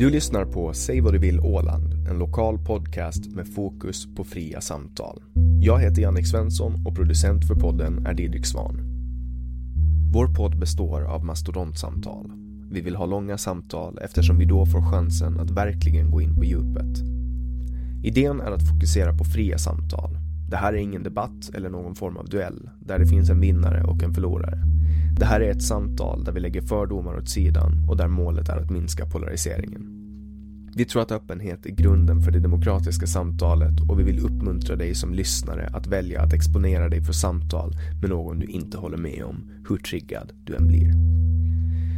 Du lyssnar på Säg vad du vill Åland, en lokal podcast med fokus på fria samtal. Jag heter Jannik Svensson och producent för podden är Didrik Svan. Vår podd består av mastodontsamtal. Vi vill ha långa samtal eftersom vi då får chansen att verkligen gå in på djupet. Idén är att fokusera på fria samtal. Det här är ingen debatt eller någon form av duell där det finns en vinnare och en förlorare. Det här är ett samtal där vi lägger fördomar åt sidan och där målet är att minska polariseringen. Vi tror att öppenhet är grunden för det demokratiska samtalet och vi vill uppmuntra dig som lyssnare att välja att exponera dig för samtal med någon du inte håller med om, hur triggad du än blir.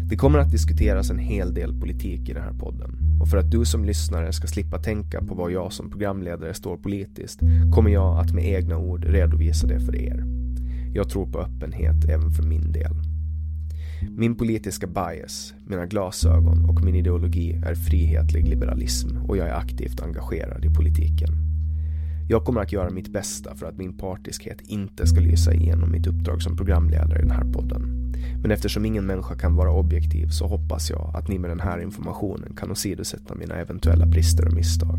Det kommer att diskuteras en hel del politik i den här podden och för att du som lyssnare ska slippa tänka på var jag som programledare står politiskt kommer jag att med egna ord redovisa det för er. Jag tror på öppenhet även för min del. Min politiska bias, mina glasögon och min ideologi är frihetlig liberalism och jag är aktivt engagerad i politiken. Jag kommer att göra mitt bästa för att min partiskhet inte ska lysa igenom mitt uppdrag som programledare i den här podden. Men eftersom ingen människa kan vara objektiv så hoppas jag att ni med den här informationen kan åsidosätta mina eventuella brister och misstag.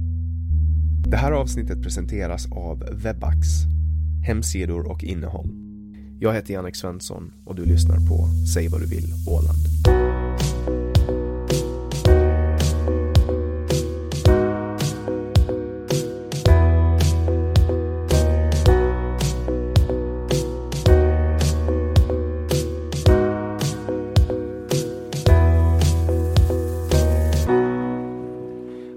Det här avsnittet presenteras av Webax, hemsidor och innehåll. Jag heter Jannik Svensson och du lyssnar på Säg vad du vill Åland.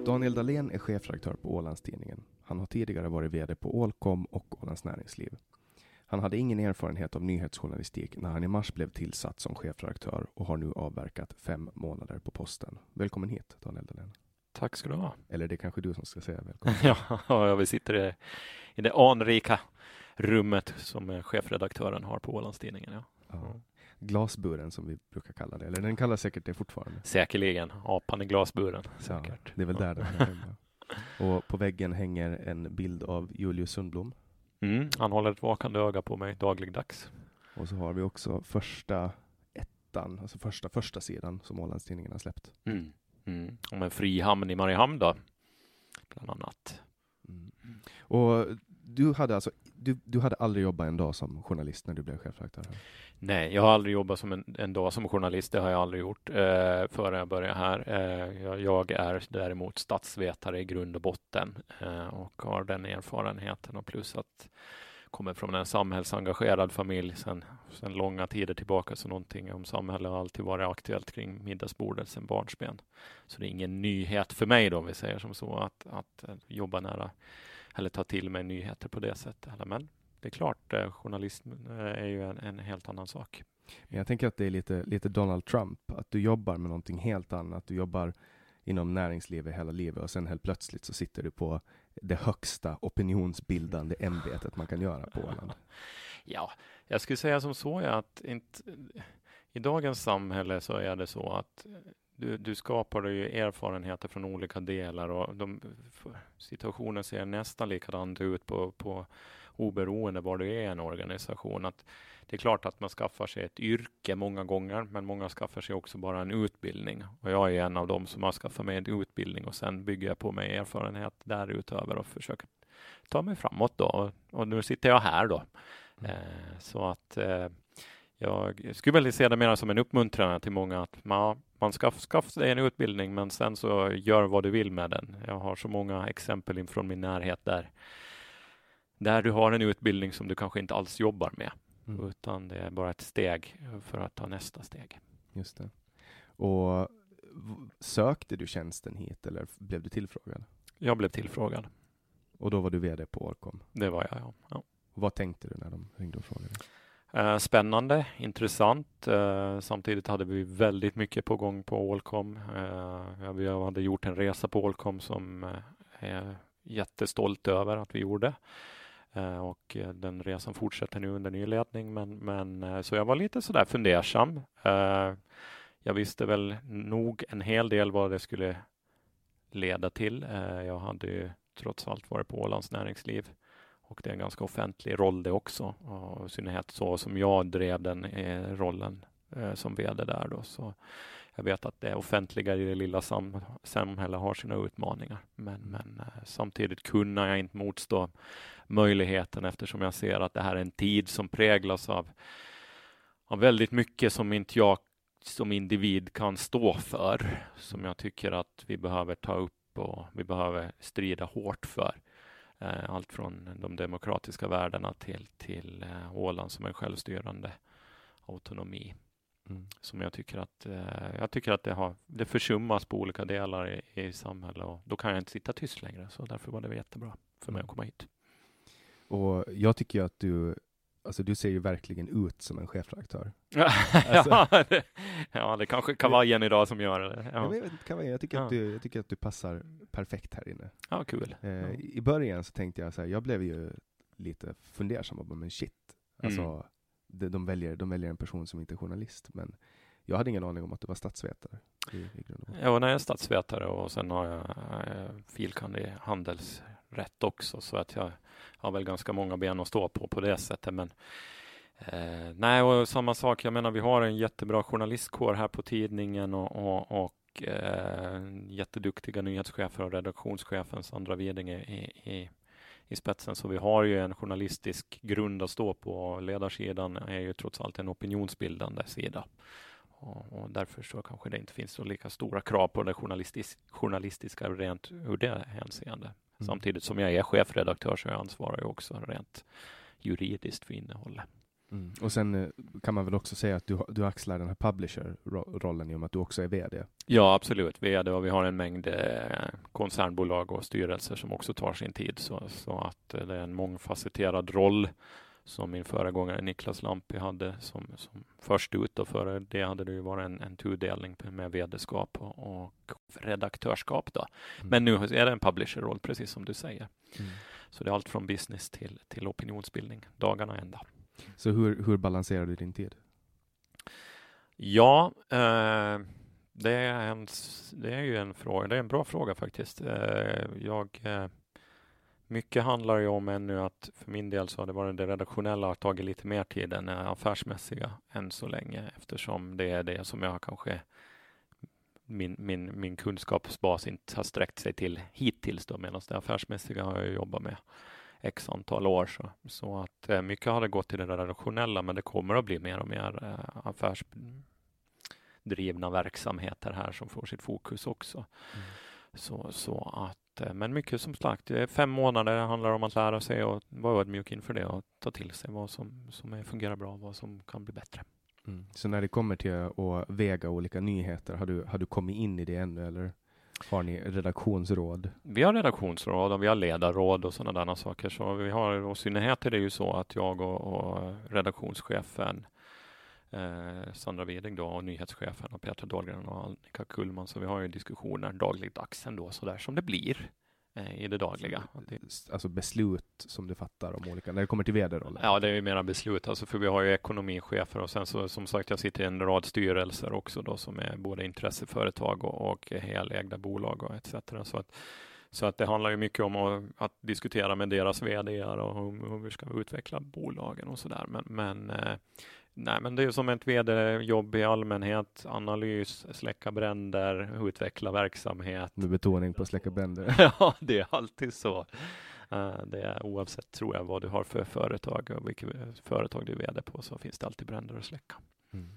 Daniel Dahlén är chefredaktör på Ålandstidningen. Han har tidigare varit VD på Ålcom och Ålands Näringsliv. Han hade ingen erfarenhet av nyhetsjournalistik när han i mars blev tillsatt som chefredaktör och har nu avverkat fem månader på posten. Välkommen hit, Daniel Dahlén. Tack ska du ha. Eller det är kanske du som ska säga välkommen. ja, vi sitter i, i det anrika rummet som chefredaktören har på Ålandstidningen. Ja. ja. Glasburen som vi brukar kalla det, eller den kallas säkert det fortfarande. Säkerligen, apan i glasburen. Säkert. Ja, det är väl där den är. Och på väggen hänger en bild av Julius Sundblom Mm, han håller ett vakande öga på mig dagligdags. Och så har vi också första ettan, alltså första första sidan som Ålandstidningen har släppt. Mm. Mm. Om en fri hamn i Mariehamn då, bland annat. Mm. Och du hade alltså du, du hade aldrig jobbat en dag som journalist när du blev chefredaktör? Nej, jag har aldrig jobbat som en, en dag som journalist. Det har jag aldrig gjort eh, före jag började här. Eh, jag, jag, är däremot statsvetare i grund och botten eh, och har den erfarenheten och plus att kommer från en samhällsengagerad familj sedan, sen långa tider tillbaka, så någonting om samhället har alltid varit aktuellt kring middagsbordet sedan barnsben. Så det är ingen nyhet för mig då, om vi säger som så, att, att eh, jobba nära eller ta till mig nyheter på det sättet. Men det är klart, eh, journalism eh, är ju en, en helt annan sak. Jag tänker att det är lite, lite Donald Trump, att du jobbar med någonting helt annat. Du jobbar inom näringslivet hela livet och sen helt plötsligt så sitter du på det högsta opinionsbildande ämbetet man kan göra på Åland. Ja, jag skulle säga som så att inte, i dagens samhälle så är det så att du, du skapar ju erfarenheter från olika delar och de, situationen ser nästan likadant ut på, på oberoende var du är i en organisation. Att det är klart att man skaffar sig ett yrke många gånger, men många skaffar sig också bara en utbildning. Och jag är en av dem som har skaffat mig en utbildning och sen bygger jag på mig erfarenhet därutöver och försöker ta mig framåt då. Och, och nu sitter jag här då. Mm. Eh, så att eh, jag skulle väl se det mer som en uppmuntran till många att man, man ska skaffa sig en utbildning, men sen så gör vad du vill med den. Jag har så många exempel från min närhet där, där du har en utbildning som du kanske inte alls jobbar med, mm. utan det är bara ett steg för att ta nästa steg. Just det. Och sökte du tjänsten hit eller blev du tillfrågad? Jag blev tillfrågad. Och då var du VD på Orcom? Det var jag, ja. ja. vad tänkte du när de ringde och frågade? Eh, spännande, intressant. Eh, samtidigt hade vi väldigt mycket på gång på Allcom. Eh, vi hade gjort en resa på Allcom som jag är jättestolt över att vi gjorde. Eh, och eh, den resan fortsätter nu under ny ledning. Men, men, så jag var lite sådär fundersam. Jag visste väl nog en hel del vad det skulle leda till. Jag hade ju trots allt varit på Ålands näringsliv och det är en ganska offentlig roll det också. Och I synnerhet så som jag drev den eh, rollen eh, som VD där då. Så jag vet att det offentliga i det lilla sam samhället har sina utmaningar. Men, men eh, samtidigt kunde jag inte motstå möjligheten eftersom jag ser att det här är en tid som präglas av, av väldigt mycket som inte jag som individ kan stå för. Som jag tycker att vi behöver ta upp och vi behöver strida hårt för. Eh, allt från de demokratiska värdena till, till eh, Åland som en självstyrande autonomi. Mm. Som jag tycker att, eh, jag tycker att det, har, det försummas på olika delar i, i samhället och då kan jag inte sitta tyst längre. Så därför var det jättebra för mig att komma hit. Och jag tycker att du Alltså du ser ju verkligen ut som en chefredaktör. alltså. ja, det, ja, det kanske kavajen idag som gör det. Ja. Jag, kavajen, jag, tycker ja. att du, jag tycker att du passar perfekt här inne. Ja, kul. Eh, ja. I början så tänkte jag så här, jag blev ju lite fundersam, men shit, alltså mm. de, de, väljer, de väljer en person som inte är journalist, men jag hade ingen aning om att du var statsvetare. I, i ja, jag är statsvetare och sen har jag eh, filkand i rätt också, så att jag har väl ganska många ben att stå på på det sättet. Men eh, nej, och samma sak. Jag menar, vi har en jättebra journalistkår här på tidningen och, och, och eh, jätteduktiga nyhetschefer och redaktionschefen Sandra Wedinge i, i, i spetsen. Så vi har ju en journalistisk grund att stå på. Ledarsidan är ju trots allt en opinionsbildande sida. Och, och, därför så kanske det inte finns så lika stora krav på det journalistis journalistiska rent ur det hänseende. Mm. Samtidigt som jag är chefredaktör så jag ansvarar jag också rent juridiskt för innehållet. Mm. Och sen eh, kan man väl också säga att du, du axlar den här publisher-rollen i och med att du också är VD? Ja, absolut. VD och vi har en mängd eh, koncernbolag och styrelser som också tar sin tid. Så, så att eh, det är en mångfacetterad roll som min föregångare Niklas Lampi hade som, som först ut. Och före det hade det ju varit en, en tudelning med vd-skap och, och redaktörskap. Då. Mm. Men nu är det en publisher-roll, precis som du säger. Mm. Så det är allt från business till, till opinionsbildning, dagarna ända. Så hur, hur balanserar du din tid? Ja, eh, det, är en, det är ju en fråga. Det är en bra fråga faktiskt. Eh, jag eh, mycket handlar ju om ännu att för min del så har det varit det redaktionella har tagit lite mer tid än det affärsmässiga än så länge eftersom det är det som jag kanske min, min, min kunskapsbas inte har sträckt sig till hittills då medan det affärsmässiga har jag jobbat med x antal år. Så, så att eh, mycket har det gått till det redaktionella men det kommer att bli mer och mer eh, affärsdrivna verksamheter här som får sitt fokus också. Mm. Så, så att eh, men mycket som sagt, fem månader handlar om att lära sig och vara ödmjuk inför det och ta till sig vad som, som fungerar bra och vad som kan bli bättre. Mm. Så när det kommer till att väga olika nyheter, har du, har du kommit in i det ännu eller? Har ni redaktionsråd? Vi har redaktionsråd och vi har ledarråd och sådana där saker. Så vi har, och i synnerhet är det ju så att jag och, och redaktionschefen eh, Sandra Weding då och nyhetschefen och Petra Dahlgren och Annika Kullman. Så vi har ju diskussioner dagligdags ändå så där som det blir eh, i det dagliga. Alltså beslut som du fattar om olika, när det kommer till vd-rollen? Ja, det är ju mera beslut, alltså för vi har ju ekonomichefer och sen så som sagt, jag sitter i en rad styrelser också då som är både intresseföretag och, och helägda bolag och etc. Så att, så att det handlar ju mycket om att, att diskutera med deras vd och hur, hur vi ska utveckla bolagen och så där. Men, men eh, Nej, men det är som ett vd-jobb i allmänhet. Analys, släcka bränder, utveckla verksamhet. Med betoning på släcka bränder. ja, det är alltid så. Uh, det är oavsett, tror jag, vad du har för företag och vilket företag du är vd på, så finns det alltid bränder att släcka. Mm.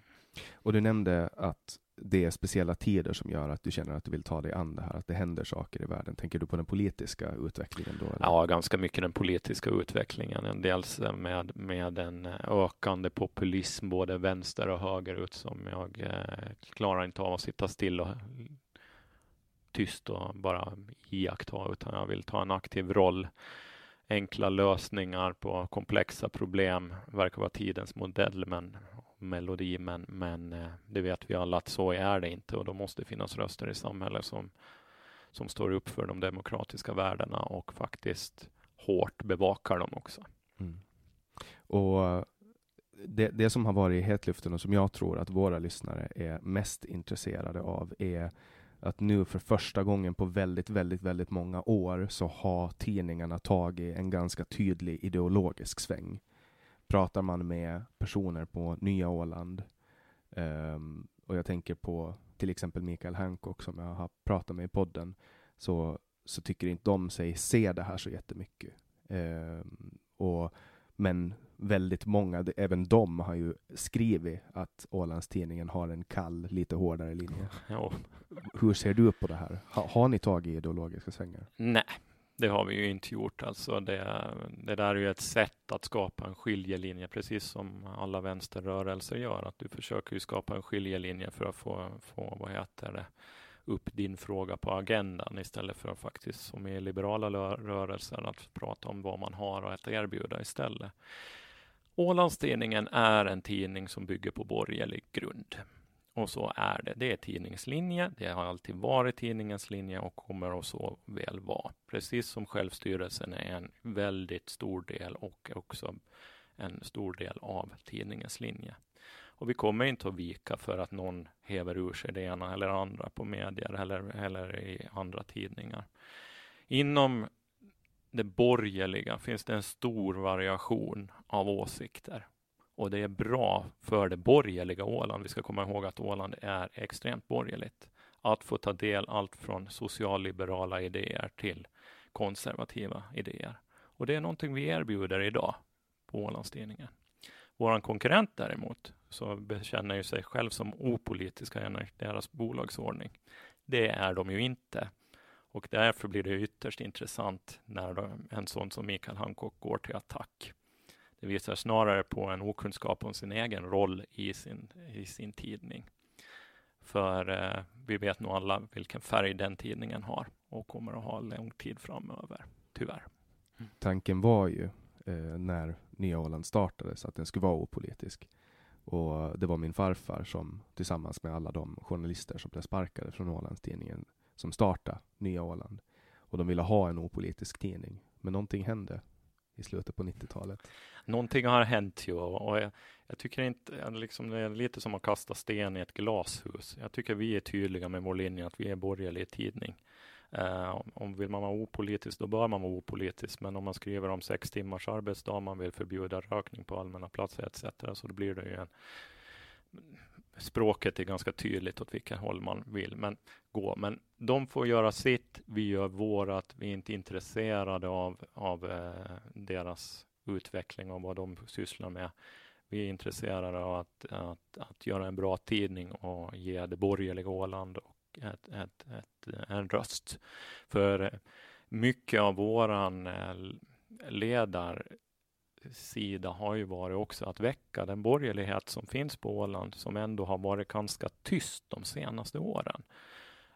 Och du nämnde att det är speciella tider som gör att du känner att du vill ta dig an det här, att det händer saker i världen. Tänker du på den politiska utvecklingen då? Eller? Ja, ganska mycket den politiska utvecklingen. Dels med, med en ökande populism, både vänster och högerut, som jag eh, klarar inte av att sitta still och tyst och bara iaktta, utan jag vill ta en aktiv roll. Enkla lösningar på komplexa problem verkar vara tidens modell, men melodi, men, men eh, det vet vi alla att så är det inte och då måste det finnas röster i samhället som, som står upp för de demokratiska värdena och faktiskt hårt bevakar dem också. Mm. Och eh, det, det som har varit i hetluften och som jag tror att våra lyssnare är mest intresserade av är att nu för första gången på väldigt, väldigt, väldigt många år så har tidningarna tagit en ganska tydlig ideologisk sväng pratar man med personer på Nya Åland, um, och jag tänker på till exempel Mikael Hancock som jag har pratat med i podden, så, så tycker inte de sig se det här så jättemycket. Um, och, men väldigt många, även de har ju skrivit att Ålandstidningen har en kall, lite hårdare linje. Ja. Hur ser du på det här? Ha, har ni tagit ideologiska svängar? Nej, det har vi ju inte gjort. Alltså det, det där är ju ett sätt att skapa en skiljelinje, precis som alla vänsterrörelser gör. Att du försöker ju skapa en skiljelinje för att få, få vad heter det, upp din fråga på agendan istället för att faktiskt, som i liberala rörelser, att prata om vad man har att erbjuda istället. Ålandstidningen är en tidning som bygger på borgerlig grund. Och så är det. Det är tidningslinje. Det har alltid varit tidningens linje och kommer att så väl vara. Precis som självstyrelsen är en väldigt stor del och också en stor del av tidningens linje. Och vi kommer inte att vika för att någon häver ur sig det ena eller andra på medier eller, eller i andra tidningar. Inom det borgerliga finns det en stor variation av åsikter och det är bra för det borgerliga Åland. Vi ska komma ihåg att Åland är extremt borgerligt. Att få ta del allt från socialliberala idéer till konservativa idéer. Och det är någonting vi erbjuder idag på Ålandstidningen. Vår konkurrent däremot, så bekänner ju sig själv som opolitiska enligt deras bolagsordning. Det är de ju inte. Och därför blir det ytterst intressant när de, en sån som Mikael Hancock går till attack det visar snarare på en okunskap om sin egen roll i sin, i sin tidning. För eh, vi vet nog alla vilken färg den tidningen har och kommer att ha lång tid framöver, tyvärr. Mm. Tanken var ju eh, när Nya Åland startades att den skulle vara opolitisk. Och det var min farfar som tillsammans med alla de journalister som blev sparkade från Ålandstidningen som startade Nya Åland. Och de ville ha en opolitisk tidning. Men någonting hände i slutet på 90-talet. Någonting har hänt ju och jag, jag tycker inte, liksom det är lite som att kasta sten i ett glashus. Jag tycker vi är tydliga med vår linje att vi är borgerlig tidning. Uh, om vill man vara opolitisk, då bör man vara opolitisk. Men om man skriver om sex timmars arbetsdag, man vill förbjuda rökning på allmänna platser etc. Så då blir det ju en språket är ganska tydligt åt vilket håll man vill men gå. Men de får göra sitt, vi gör vårat. Vi är inte intresserade av, av eh, deras utveckling och vad de sysslar med. Vi är intresserade av att, att, att göra en bra tidning och ge det borgerliga Åland och ett, ett, ett, en röst. För mycket av våran eh, ledarsida har ju varit också att väcka den borgerlighet som finns på Åland som ändå har varit ganska tyst de senaste åren.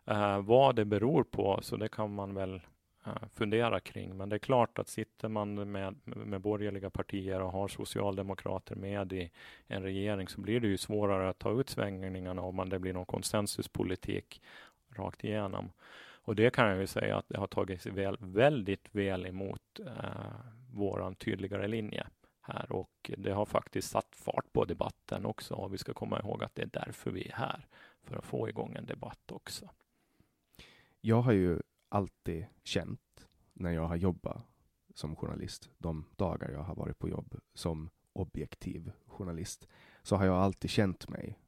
Eh, vad det beror på, så det kan man väl Eh, fundera kring. Men det är klart att sitter man med, med borgerliga partier och har socialdemokrater med i en regering så blir det ju svårare att ta ut svängningarna om det blir någon konsensuspolitik rakt igenom. Och det kan jag ju säga att det har tagits väl, väldigt väl emot eh, våran tydligare linje här och det har faktiskt satt fart på debatten också. Och vi ska komma ihåg att det är därför vi är här, för att få igång en debatt också. Jag har ju alltid känt när jag har jobbat som journalist, de dagar jag har varit på jobb som objektiv journalist, så har jag alltid känt mig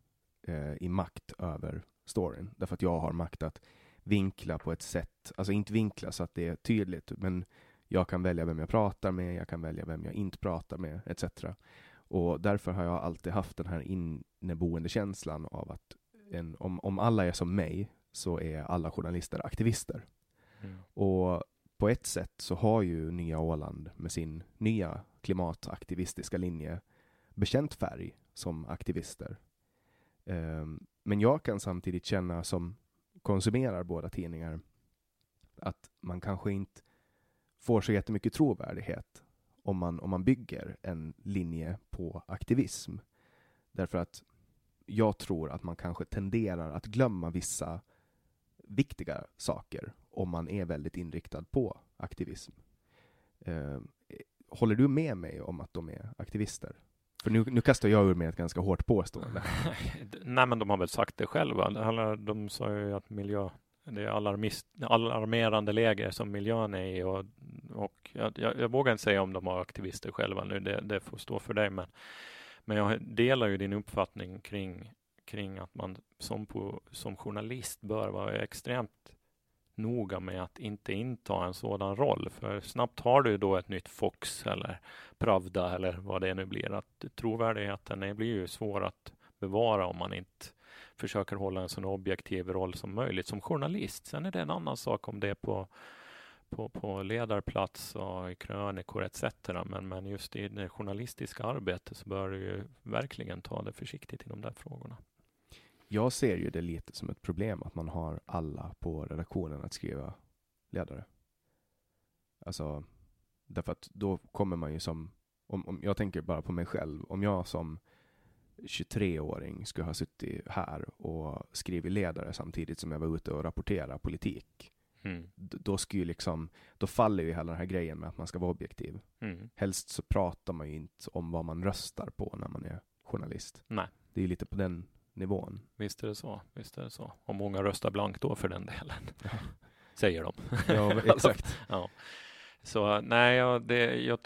eh, i makt över storyn. Därför att jag har makt att vinkla på ett sätt, alltså inte vinkla så att det är tydligt, men jag kan välja vem jag pratar med, jag kan välja vem jag inte pratar med, etc. Och därför har jag alltid haft den här inneboende känslan av att en, om, om alla är som mig så är alla journalister aktivister. Mm. Och på ett sätt så har ju Nya Åland med sin nya klimataktivistiska linje bekänt färg som aktivister. Um, men jag kan samtidigt känna som konsumerar båda tidningar att man kanske inte får så jättemycket trovärdighet om man, om man bygger en linje på aktivism. Därför att jag tror att man kanske tenderar att glömma vissa viktiga saker om man är väldigt inriktad på aktivism. Eh, håller du med mig om att de är aktivister? För nu, nu kastar jag ur mig ett ganska hårt påstående. Nej, men de har väl sagt det själva. De sa ju att miljö, det är alarmist, alarmerande läge som miljön är i och, och jag, jag, jag, vågar inte säga om de har aktivister själva nu, det, det får stå för dig, men, men jag delar ju din uppfattning kring kring att man som, på, som journalist bör vara extremt noga med att inte inta en sådan roll. För snabbt har du då ett nytt Fox eller Pravda eller vad det nu blir. Att trovärdigheten blir ju svår att bevara om man inte försöker hålla en så objektiv roll som möjligt som journalist. Sen är det en annan sak om det är på, på, på ledarplats och i krönikor etc. Men, men just i det journalistiska arbetet så bör du ju verkligen ta det försiktigt i de där frågorna jag ser ju det lite som ett problem att man har alla på redaktionen att skriva ledare. Alltså, därför att då kommer man ju som, om, om jag tänker bara på mig själv, om jag som 23-åring skulle ha suttit här och skrivit ledare samtidigt som jag var ute och rapporterade politik. Mm. Då, skulle liksom, då faller ju hela den här grejen med att man ska vara objektiv. Mm. Helst så pratar man ju inte om vad man röstar på när man är journalist. Nej. Det är lite på den nivån. Visst är det så. Visst är det så. Och många röstar blankt då för den delen. Ja. Säger de. Ja, exakt. ja. Så nej, ja, det, jag,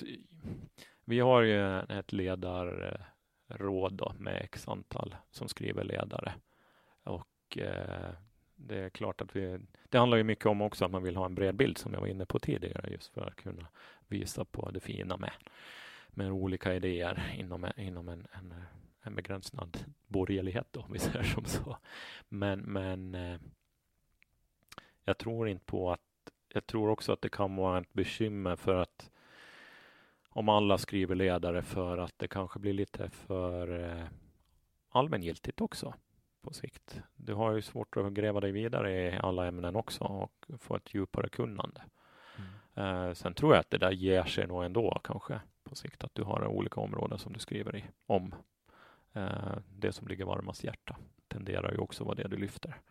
vi har ju ett ledarråd då, med x antal som skriver ledare. Och eh, det är klart att vi, det handlar ju mycket om också att man vill ha en bred bild som jag var inne på tidigare just för att kunna visa på det fina med, med olika idéer inom, inom en, en en begränsad borgerlighet då, om vi säger som så. Men, men eh, jag tror inte på att jag tror också att det kan vara ett bekymmer för att om alla skriver ledare för att det kanske blir lite för eh, allmängiltigt också på sikt. Du har ju svårt att gräva dig vidare i alla ämnen också och få ett djupare kunnande. Mm. Eh, sen tror jag att det där ger sig nog ändå kanske på sikt att du har olika områden som du skriver i om Eh, det som ligger varmast hjärta tenderar ju också vara det du lyfter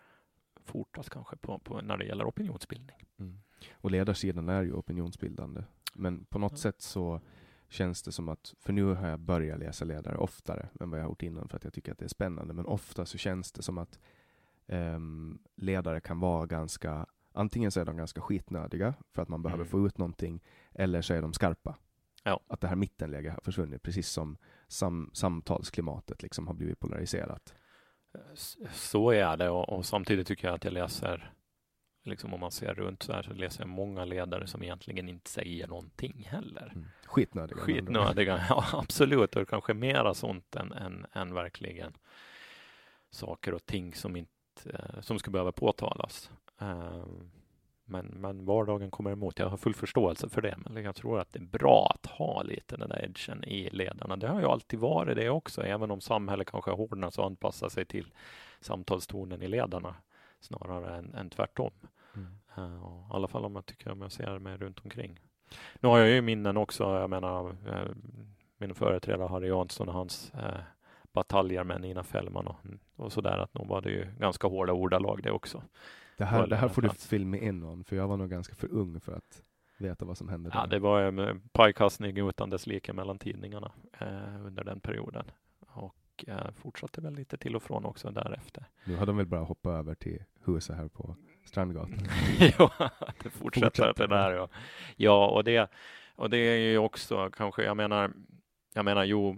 fortast kanske på, på när det gäller opinionsbildning. Mm. Och ledarsidan är ju opinionsbildande. Men på något ja. sätt så känns det som att, för nu har jag börjat läsa ledare oftare än vad jag har gjort innan för att jag tycker att det är spännande, men ofta så känns det som att um, ledare kan vara ganska, antingen så är de ganska skitnödiga för att man behöver mm. få ut någonting, eller så är de skarpa. Ja. Att det här mittenläget har försvunnit, precis som sam samtalsklimatet liksom har blivit polariserat. Så är det och, och, samtidigt tycker jag att jag läser, liksom om man ser runt så här, så läser jag många ledare som egentligen inte säger någonting heller. Mm. Skitnödiga. Skitnödiga, ja absolut. Och kanske mera sånt än, än, än verkligen saker och ting som inte, som skulle behöva påtalas. Um, men, men vardagen kommer emot. Jag har full förståelse för det, men jag tror att det är bra att ha lite den där edgen i ledarna. Det har ju alltid varit det också, även om samhället kanske hårdnar så anpassar sig till samtalstonen i ledarna snarare än, än tvärtom. Mm. Uh, I alla fall om jag tycker om jag ser mig runt omkring. Nu har jag ju minnen också, jag menar uh, min företrädare Harry Jansson och hans uh, bataljer med Nina Fällman och, och sådär, att nog var det ju ganska hårda ordalag det också. Det här, det här får du filma in någon, för jag var nog ganska för ung för att veta vad som hände. Ja, där. det var en pajkastning utan dess like mellan tidningarna eh, under den perioden. Och eh, fortsatte väl lite till och från också därefter. Nu har de väl bara hoppat över till huset här på Strandgatan? ja, det fortsätter det där. Ja, ja och, det, och det är ju också kanske, jag menar, jag menar, jo,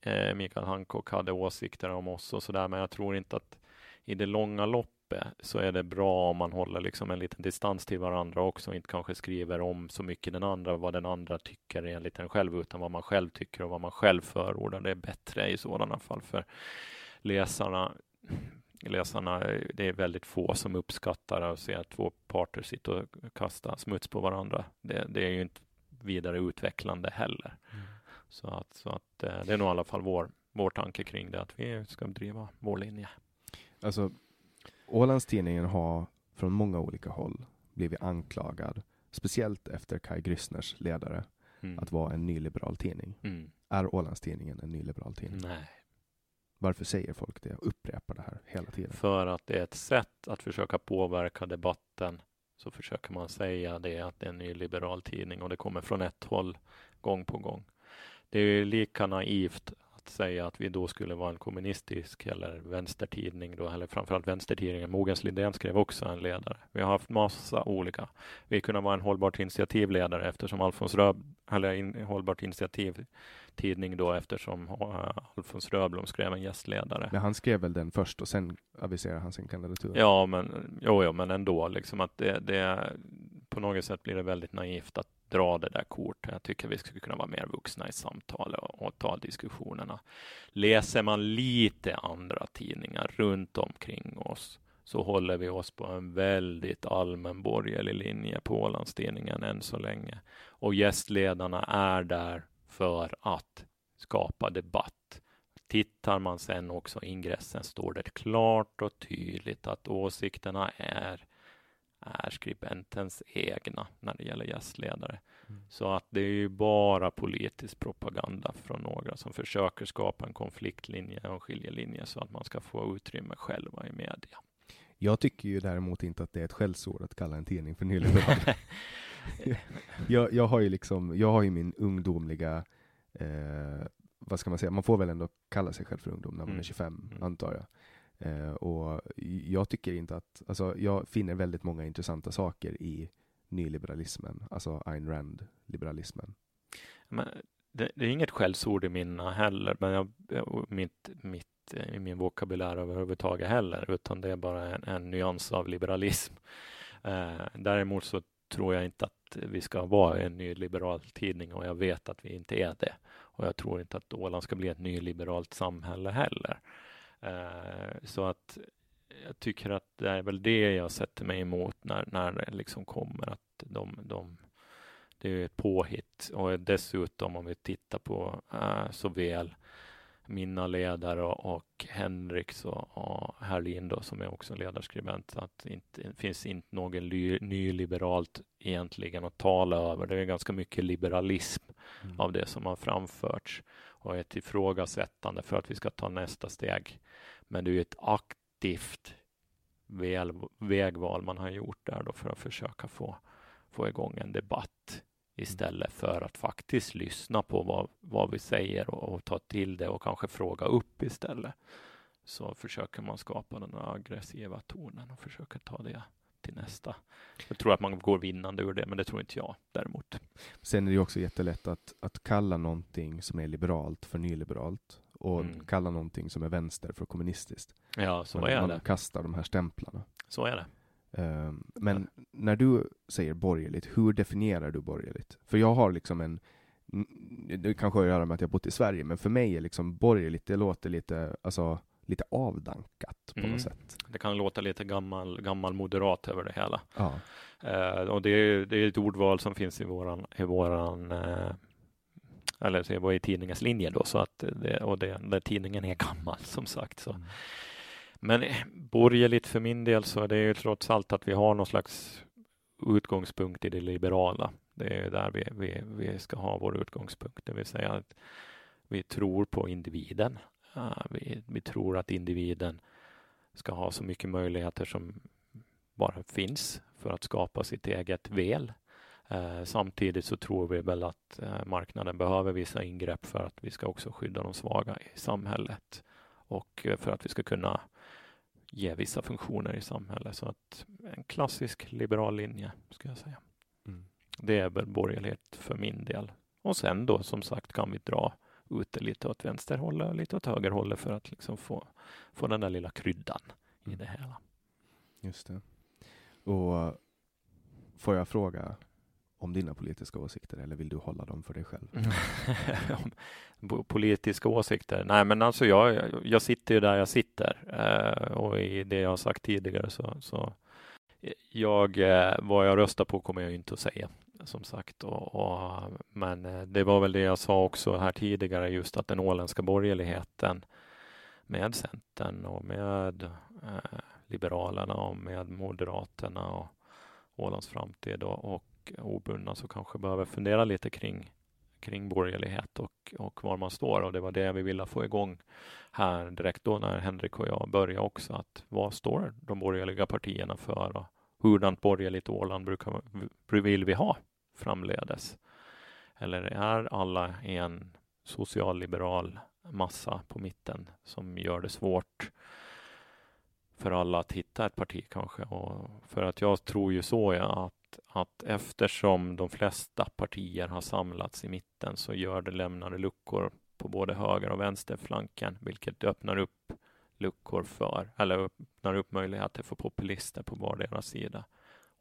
eh, Mikael Hancock hade åsikter om oss och sådär, men jag tror inte att i det långa loppet så är det bra om man håller liksom en liten distans till varandra också och inte kanske skriver om så mycket den andra, vad den andra tycker enligt en själv, utan vad man själv tycker och vad man själv förordar. Det är bättre i sådana fall för läsarna. Läsarna, det är väldigt få som uppskattar att se att två parter sitter och kastar smuts på varandra. Det, det är ju inte vidare utvecklande heller. Mm. Så att, så att eh, det är nog i alla fall vår, vår tanke kring det, att vi ska driva vår linje. Alltså, Ålandstidningen har från många olika håll blivit anklagad, speciellt efter Kai Grissners ledare, mm. att vara en nyliberal tidning. Mm. Är Ålandstidningen en nyliberal tidning? Nej. Varför säger folk det och upprepar det här hela tiden? För att det är ett sätt att försöka påverka debatten. Så försöker man säga det att det är en nyliberal tidning och det kommer från ett håll gång på gång. Det är lika naivt att säga att vi då skulle vara en kommunistisk eller vänstertidning då, eller framförallt vänstertidningen. Mogens Lindén skrev också en ledare. Vi har haft massa olika. Vi kunde vara en hållbart initiativledare eftersom Alfons Röb, eller in, hållbart initiativ tidning då eftersom uh, Alfons Röblom skrev en gästledare. Men han skrev väl den först och sen aviserade han sin kandidatur? Ja, men, jo, jo, men ändå liksom att det, det på något sätt blir det väldigt naivt att dra det där kortet. Jag tycker vi skulle kunna vara mer vuxna i samtalet och, och ta diskussionerna. Läser man lite andra tidningar runt omkring oss så håller vi oss på en väldigt allmän borgerlig linje på Ålandstidningen än så länge. Och gästledarna är där för att skapa debatt. Tittar man sen också i ingressen står det klart och tydligt att åsikterna är är skribentens egna när det gäller gästledare. Mm. Så att det är ju bara politisk propaganda från några som försöker skapa en konfliktlinje och en skiljelinje så att man ska få utrymme själva i media. Jag tycker ju däremot inte att det är ett skällsord att kalla en tidning för nyliberal. jag, jag har ju liksom, jag har ju min ungdomliga, eh, vad ska man säga, man får väl ändå kalla sig själv för ungdom när man mm. är 25, mm. antar jag. Eh, och jag tycker inte att, alltså jag finner väldigt många intressanta saker i nyliberalismen, alltså Ayn Rand-liberalismen. Men det, det, är inget skällsord i mina heller, men jag, mitt, mitt, eh, i min vokabulär överhuvudtaget heller, utan det är bara en, en nyans av liberalism. Eh, däremot så tror jag inte att vi ska vara en nyliberal tidning och jag vet att vi inte är det. Och jag tror inte att Åland ska bli ett nyliberalt samhälle heller. Eh, så att jag tycker att det är väl det jag sätter mig emot när, när det liksom kommer att de, de det är ett påhitt och dessutom om vi tittar på uh, såväl mina ledare och, Henriks och, och Herlin då, som är också ledarskribent, så att inte, det finns inte något nyliberalt egentligen att tala över. Det är ganska mycket liberalism mm. av det som har framförts och ett ifrågasättande för att vi ska ta nästa steg. Men det är ett aktivt väl, vägval man har gjort där då för att försöka få, få igång en debatt istället för att faktiskt lyssna på vad, vad vi säger och, och, ta till det och kanske fråga upp istället. Så försöker man skapa den aggressiva tonen och försöker ta det till nästa. Jag tror att man går vinnande ur det, men det tror inte jag däremot. Sen är det också jättelätt att, att kalla någonting som är liberalt för nyliberalt och mm. kalla någonting som är vänster för kommunistiskt. Ja, så man, är man det. Man kastar de här stämplarna. Så är det. Um, men ja. när du säger borgerligt, hur definierar du borgerligt? För jag har liksom en, det kanske har att göra med att jag bott i Sverige, men för mig är liksom borgerligt, det låter lite, alltså, lite avdankat på mm. något sätt. Det kan låta lite gammal, gammal moderat över det hela. Ja. Uh, och det är, det är ett ordval som finns i våran, i våran uh, eller så var i tidningens linje då, så att det, och det, där tidningen är gammal som sagt. Så. Mm. Men borgerligt för min del så är det ju trots allt att vi har någon slags utgångspunkt i det liberala. Det är där vi, vi, vi ska ha vår utgångspunkt, det vill säga att vi tror på individen. Vi, vi tror att individen ska ha så mycket möjligheter som bara finns för att skapa sitt eget väl. Eh, samtidigt så tror vi väl att eh, marknaden behöver vissa ingrepp för att vi ska också skydda de svaga i samhället och eh, för att vi ska kunna ge vissa funktioner i samhället. Så att en klassisk liberal linje, ska jag säga. Mm. Det är väl borgerlighet för min del. Och sen då som sagt kan vi dra ut det lite åt vänsterhållet och lite åt högerhållet för att liksom få, få den där lilla kryddan mm. i det hela. Just det. Och får jag fråga om dina politiska åsikter eller vill du hålla dem för dig själv? Mm. politiska åsikter? Nej, men alltså jag, jag sitter ju där jag sitter eh, och i det jag har sagt tidigare så, så jag, eh, vad jag röstar på kommer jag inte att säga som sagt. Och, och, men eh, det var väl det jag sa också här tidigare, just att den åländska borgerligheten med Centern och med eh, Liberalerna och med Moderaterna och Ålands framtid och, och obundna så kanske behöver fundera lite kring kring borgerlighet och, och var man står och det var det vi ville få igång här direkt då när Henrik och jag började också att vad står de borgerliga partierna för och hurdant borgerligt Åland brukar, vill vi ha framledes? Eller är alla en socialliberal massa på mitten som gör det svårt för alla att hitta ett parti kanske? Och för att jag tror ju så ja, att, att eftersom de flesta partier har samlats i mitten så gör det lämnade luckor på både höger och vänsterflanken, vilket öppnar upp luckor för, eller öppnar upp möjligheter för populister på vardera sida.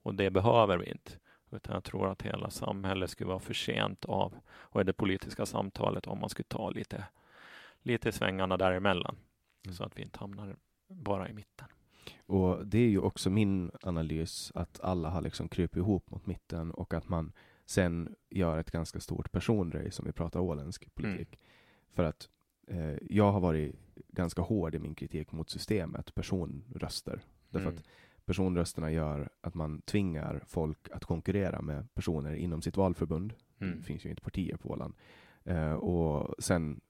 Och det behöver vi inte. Utan jag tror att hela samhället skulle vara förtjänt av, och det politiska samtalet, om man skulle ta lite, lite svängarna däremellan. Mm. Så att vi inte hamnar bara i mitten. Och det är ju också min analys, att alla har liksom krupit ihop mot mitten och att man sen gör ett ganska stort personrace, om vi pratar åländsk politik. Mm. För att eh, jag har varit ganska hård i min kritik mot systemet, personröster. Därför mm. att personrösterna gör att man tvingar folk att konkurrera med personer inom sitt valförbund. Mm. Det finns ju inte partier på Åland. Eh, och sen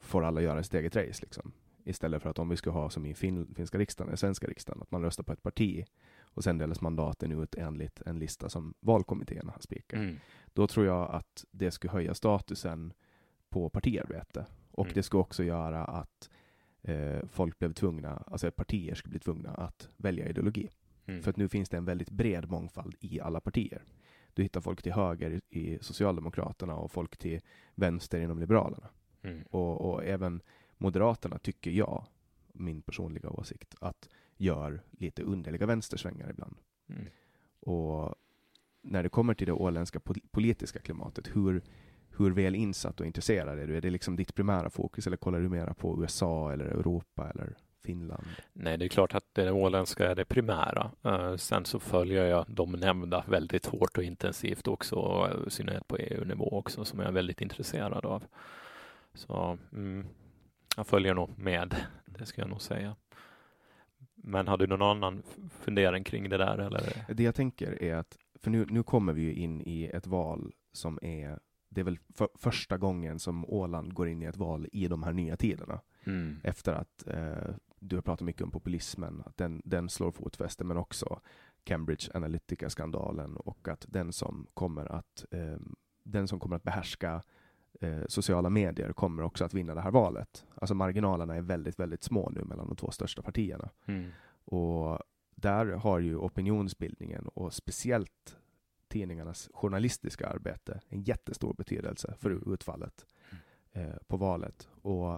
får alla göra sitt eget race. Liksom. Istället för att om vi ska ha som i fin finska riksdagen, svenska riksdagen, att man röstar på ett parti och sen delas mandaten ut enligt en lista som valkommittéerna har spikat. Mm. Då tror jag att det skulle höja statusen på partiarbete och mm. det skulle också göra att eh, folk blev tvungna, alltså partier skulle bli tvungna att välja ideologi. Mm. För att nu finns det en väldigt bred mångfald i alla partier. Du hittar folk till höger i Socialdemokraterna och folk till vänster inom Liberalerna. Mm. Och, och, även Moderaterna tycker jag, min personliga åsikt, att gör lite underliga vänstersvängar ibland. Mm. Och när det kommer till det åländska politiska klimatet, hur, hur väl insatt och intresserad är du? Är det liksom ditt primära fokus eller kollar du mera på USA eller Europa eller Finland? Nej, det är klart att det åländska är det primära. Uh, sen så följer jag de nämnda väldigt hårt och intensivt också, i synnerhet på EU-nivå också, som jag är väldigt intresserad av. Så mm, jag följer nog med, det ska jag nog säga. Men har du någon annan fundering kring det där? Eller? Det jag tänker är att, för nu, nu kommer vi ju in i ett val som är, det är väl för, första gången som Åland går in i ett val i de här nya tiderna. Mm. Efter att eh, du har pratat mycket om populismen, att den, den slår fotfäste, men också Cambridge Analytica-skandalen och att den som kommer att, eh, den som kommer att behärska eh, sociala medier kommer också att vinna det här valet. Alltså marginalerna är väldigt, väldigt små nu mellan de två största partierna. Mm. Och där har ju opinionsbildningen och speciellt tidningarnas journalistiska arbete en jättestor betydelse för utfallet mm. eh, på valet. Och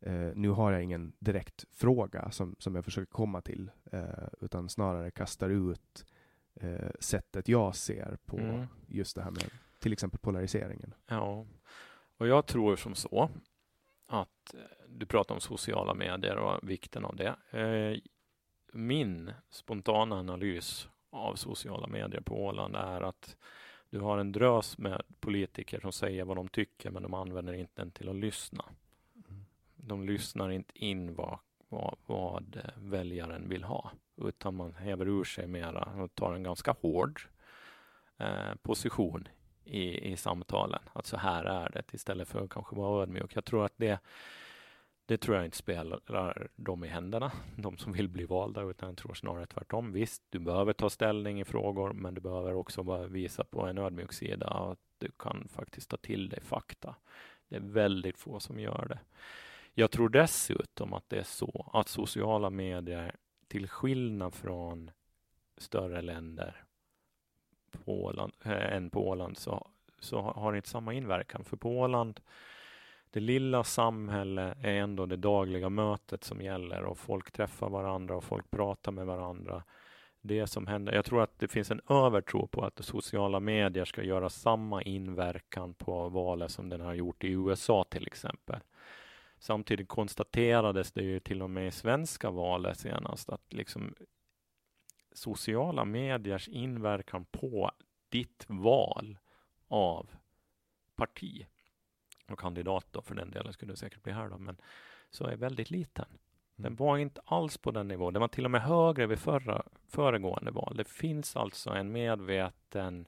eh, nu har jag ingen direkt fråga som, som jag försöker komma till, eh, utan snarare kastar ut eh, sättet jag ser på mm. just det här med till exempel polariseringen. Ja, och jag tror som så att du pratar om sociala medier och vikten av det. Eh, min spontana analys av sociala medier på Åland är att du har en drös med politiker som säger vad de tycker, men de använder inte den till att lyssna. Mm. De lyssnar inte in vad, vad, vad väljaren vill ha, utan man häver ur sig mera och tar en ganska hård eh, position i, i samtalen. Att så här är det, istället för att kanske vara ödmjuk. Jag tror att det det tror jag inte spelar dem i händerna, de som vill bli valda, utan jag tror snarare tvärtom. Visst, du behöver ta ställning i frågor, men du behöver också bara visa på en ödmjuk sida att du kan faktiskt ta till dig fakta. Det är väldigt få som gör det. Jag tror dessutom att det är så att sociala medier, till skillnad från större länder på Åland, äh, än på Åland, så, så har det inte samma inverkan. För på Åland det lilla samhället är ändå det dagliga mötet som gäller och folk träffar varandra och folk pratar med varandra. Det som händer. Jag tror att det finns en övertro på att sociala medier ska göra samma inverkan på valet som den har gjort i USA till exempel. Samtidigt konstaterades det ju till och med i svenska valet senast att liksom sociala mediers inverkan på ditt val av parti och kandidat då för den delen skulle säkert bli här då, men så är väldigt liten. Den mm. var inte alls på den nivån. Den var till och med högre vid förra, föregående val. Det finns alltså en medveten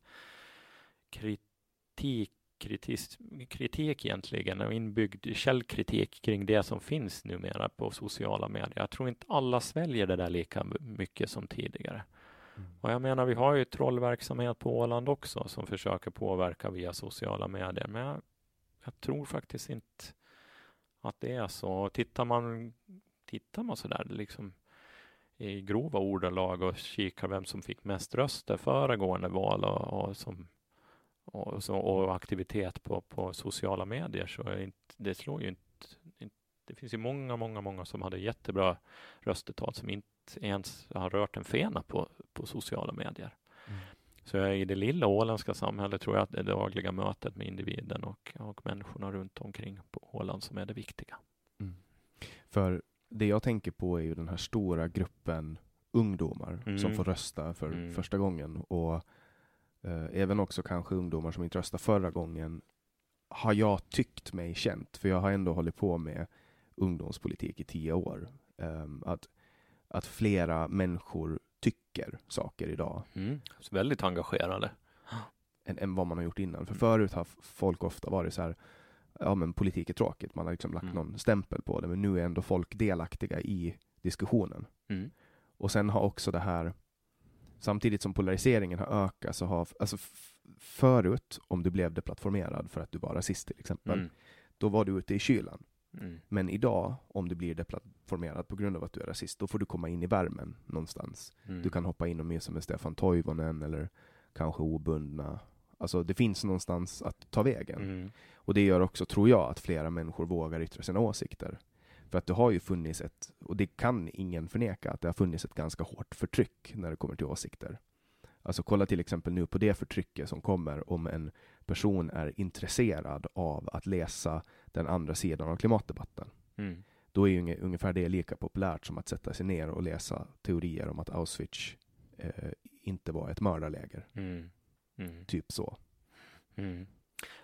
kritik, kritis, kritik egentligen, och inbyggd källkritik kring det som finns numera på sociala medier. Jag tror inte alla sväljer det där lika mycket som tidigare. Mm. Och jag menar, vi har ju trollverksamhet på Åland också som försöker påverka via sociala medier, men jag jag tror faktiskt inte att det är så. Tittar man, tittar man så där liksom i grova ordalag och kikar vem som fick mest röster föregående val och, och som och, så, och, aktivitet på, på sociala medier så inte, det slår ju inte, inte, Det finns ju många, många, många som hade jättebra röstetal som inte ens har rört en fena på, på sociala medier. Mm. Så i det lilla åländska samhället tror jag att det dagliga mötet med individen och, och människorna runt omkring på Åland som är det viktiga. Mm. För det jag tänker på är ju den här stora gruppen ungdomar mm. som får rösta för mm. första gången och även också kanske ungdomar som inte röstade förra gången har jag tyckt mig känt, för jag har ändå hållit på med ungdomspolitik i tio år. Um, att, att flera människor tycker saker idag. Mm. väldigt engagerade. Än, än vad man har gjort innan. För förut har folk ofta varit så här, ja men politik är tråkigt, man har liksom lagt mm. någon stämpel på det, men nu är ändå folk delaktiga i diskussionen. Mm. Och sen har också det här, samtidigt som polariseringen har ökat, så har, alltså förut, om du blev deplattformerad för att du var rasist till exempel, mm. då var du ute i kylan. Mm. Men idag, om du blir deplattformerad på grund av att du är rasist, då får du komma in i värmen någonstans. Mm. Du kan hoppa in och mysa med Stefan Toivonen eller kanske obundna. Alltså det finns någonstans att ta vägen. Mm. Och det gör också, tror jag, att flera människor vågar yttra sina åsikter. För att det har ju funnits ett, och det kan ingen förneka, att det har funnits ett ganska hårt förtryck när det kommer till åsikter. Alltså kolla till exempel nu på det förtrycket som kommer om en person är intresserad av att läsa den andra sidan av klimatdebatten. Mm. Då är ju ungefär det lika populärt som att sätta sig ner och läsa teorier om att Auschwitz eh, inte var ett mördarläger. Mm. Mm. Typ så. Mm.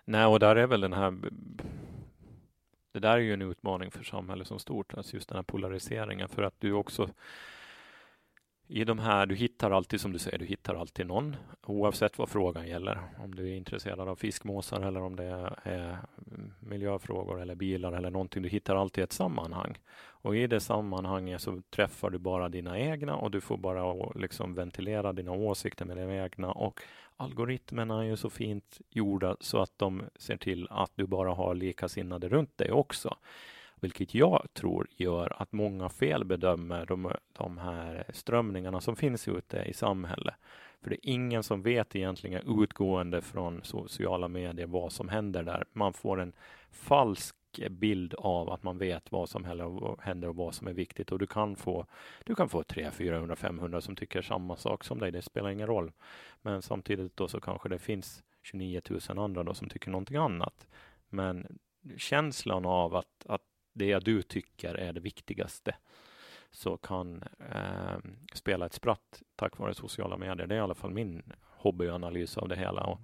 Nej, och där är väl den här det där är ju en utmaning för samhället som stort, alltså just den här polariseringen, för att du också i de här, du hittar alltid som du säger, du hittar alltid någon oavsett vad frågan gäller. Om du är intresserad av fiskmåsar eller om det är miljöfrågor eller bilar eller någonting. Du hittar alltid ett sammanhang och i det sammanhanget så träffar du bara dina egna och du får bara liksom ventilera dina åsikter med dina egna och algoritmerna är ju så fint gjorda så att de ser till att du bara har likasinnade runt dig också vilket jag tror gör att många felbedömer de, de här strömningarna som finns ute i samhället. För det är ingen som vet egentligen utgående från sociala medier vad som händer där. Man får en falsk Eh, bild av att man vet vad som händer och vad som är viktigt och du kan få du kan få 300, 400, 500 som tycker samma sak som dig. Det spelar ingen roll. Men samtidigt då så kanske det finns 29 000 andra då som tycker någonting annat. Men känslan av att, att det du tycker är det viktigaste så kan eh, spela ett spratt tack vare sociala medier. Det är i alla fall min hobbyanalys av det hela. Och,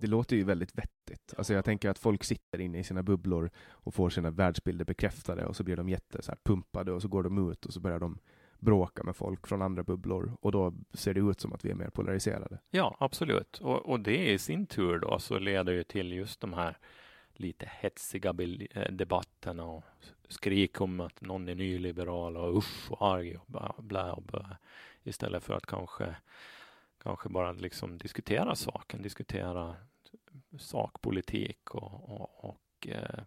det låter ju väldigt vettigt. Alltså jag tänker att folk sitter inne i sina bubblor och får sina världsbilder bekräftade och så blir de jätte så här pumpade och så går de ut och så börjar de bråka med folk från andra bubblor och då ser det ut som att vi är mer polariserade. Ja, absolut. Och, och det i sin tur då så leder ju till just de här lite hetsiga eh, debatterna och skrik om att någon är nyliberal och usch och arg och bla, bla bla. Istället för att kanske, kanske bara liksom diskutera saken, diskutera sakpolitik och, och, och, eh,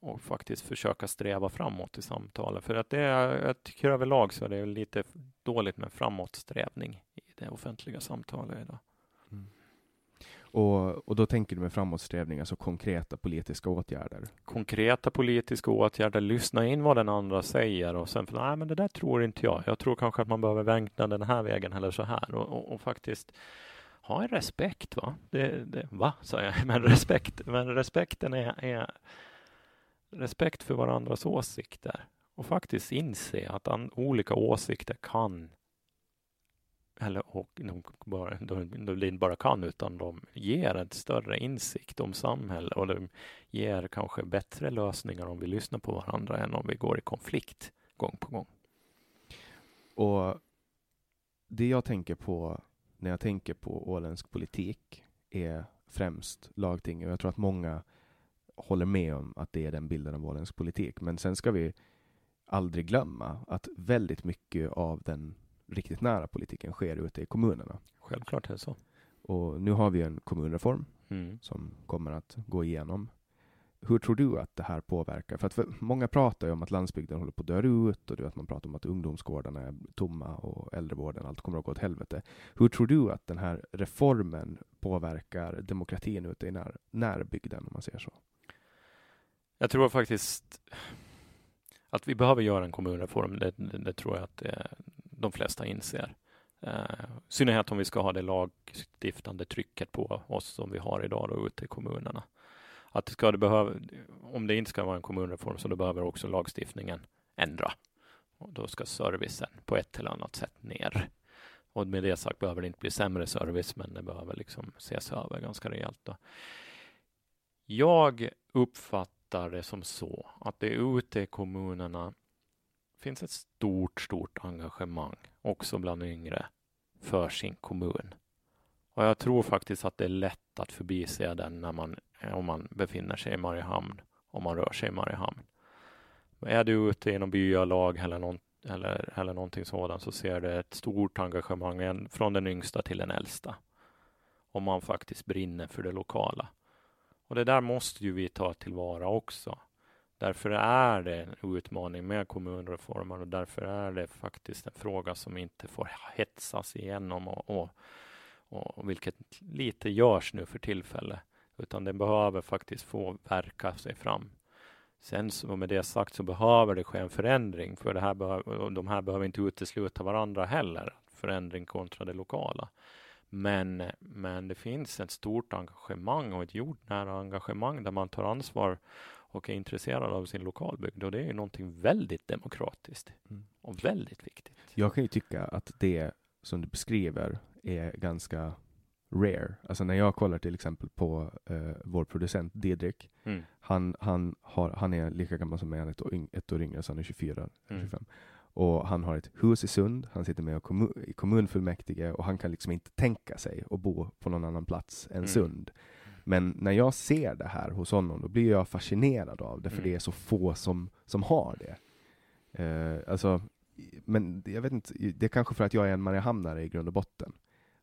och, faktiskt försöka sträva framåt i samtalen. För att det är, jag tycker överlag så är det lite dåligt med framåtsträvning i det offentliga samtalet idag. Mm. Och, och då tänker du med framåtsträvning, alltså konkreta politiska åtgärder? Konkreta politiska åtgärder, lyssna in vad den andra säger och sen, nej men det där tror inte jag. Jag tror kanske att man behöver vänta den här vägen eller så här och, och, och faktiskt ha en respekt. Va? Det, det, va, sa jag, men respekt. Men respekten är, är respekt för varandras åsikter och faktiskt inse att an, olika åsikter kan eller och de, bara, de, de inte bara kan utan de ger en större insikt om samhället och de ger kanske bättre lösningar om vi lyssnar på varandra än om vi går i konflikt gång på gång. Och det jag tänker på när jag tänker på åländsk politik är främst lagtinget. Jag tror att många håller med om att det är den bilden av åländsk politik. Men sen ska vi aldrig glömma att väldigt mycket av den riktigt nära politiken sker ute i kommunerna. Självklart är det så. Och nu har vi en kommunreform mm. som kommer att gå igenom hur tror du att det här påverkar? För att för många pratar ju om att landsbygden håller på att dö ut och att man pratar om att ungdomsgårdarna är tomma och äldrevården, allt kommer att gå åt helvete. Hur tror du att den här reformen påverkar demokratin ute i när, närbygden, om man säger så? Jag tror faktiskt att vi behöver göra en kommunreform. Det, det, det tror jag att eh, de flesta inser. Uh, I synnerhet om vi ska ha det lagstiftande trycket på oss som vi har idag då, ute i kommunerna att ska det behöva, om det inte ska vara en kommunreform så då behöver också lagstiftningen ändra. Och då ska servicen på ett eller annat sätt ner. Och med det sagt behöver det inte bli sämre service, men det behöver liksom ses över ganska rejält. Då. Jag uppfattar det som så att det ute i kommunerna finns ett stort, stort engagemang också bland yngre för sin kommun. Och jag tror faktiskt att det är lätt att förbise den när man, om man befinner sig i Mariehamn, om man rör sig i Mariehamn. Är du ute i någon byalag eller, någon, eller, eller någonting sådant så ser du ett stort engagemang från den yngsta till den äldsta. Om man faktiskt brinner för det lokala. Och det där måste ju vi ta tillvara också. Därför är det en utmaning med kommunreformer och därför är det faktiskt en fråga som inte får hetsas igenom och, och och vilket lite görs nu för tillfället, utan det behöver faktiskt få verka sig fram. Sen så med det sagt så behöver det ske en förändring, för det här behöver, de här behöver inte utesluta varandra heller, förändring kontra det lokala. Men, men det finns ett stort engagemang och ett jordnära engagemang där man tar ansvar och är intresserad av sin lokalbygd och det är ju någonting väldigt demokratiskt mm. och väldigt viktigt. Jag kan ju tycka att det som du beskriver är ganska rare. Alltså när jag kollar till exempel på uh, vår producent Didrik, mm. han, han, har, han är lika gammal som mig, han är ett, år, ett år yngre, så han är 24, mm. 25. Och han har ett hus i Sund, han sitter med kommun, i kommunfullmäktige och han kan liksom inte tänka sig att bo på någon annan plats än mm. Sund. Men när jag ser det här hos honom, då blir jag fascinerad av det, för mm. det är så få som, som har det. Uh, alltså, men jag vet inte, det är kanske för att jag är en Mariehamnare i grund och botten.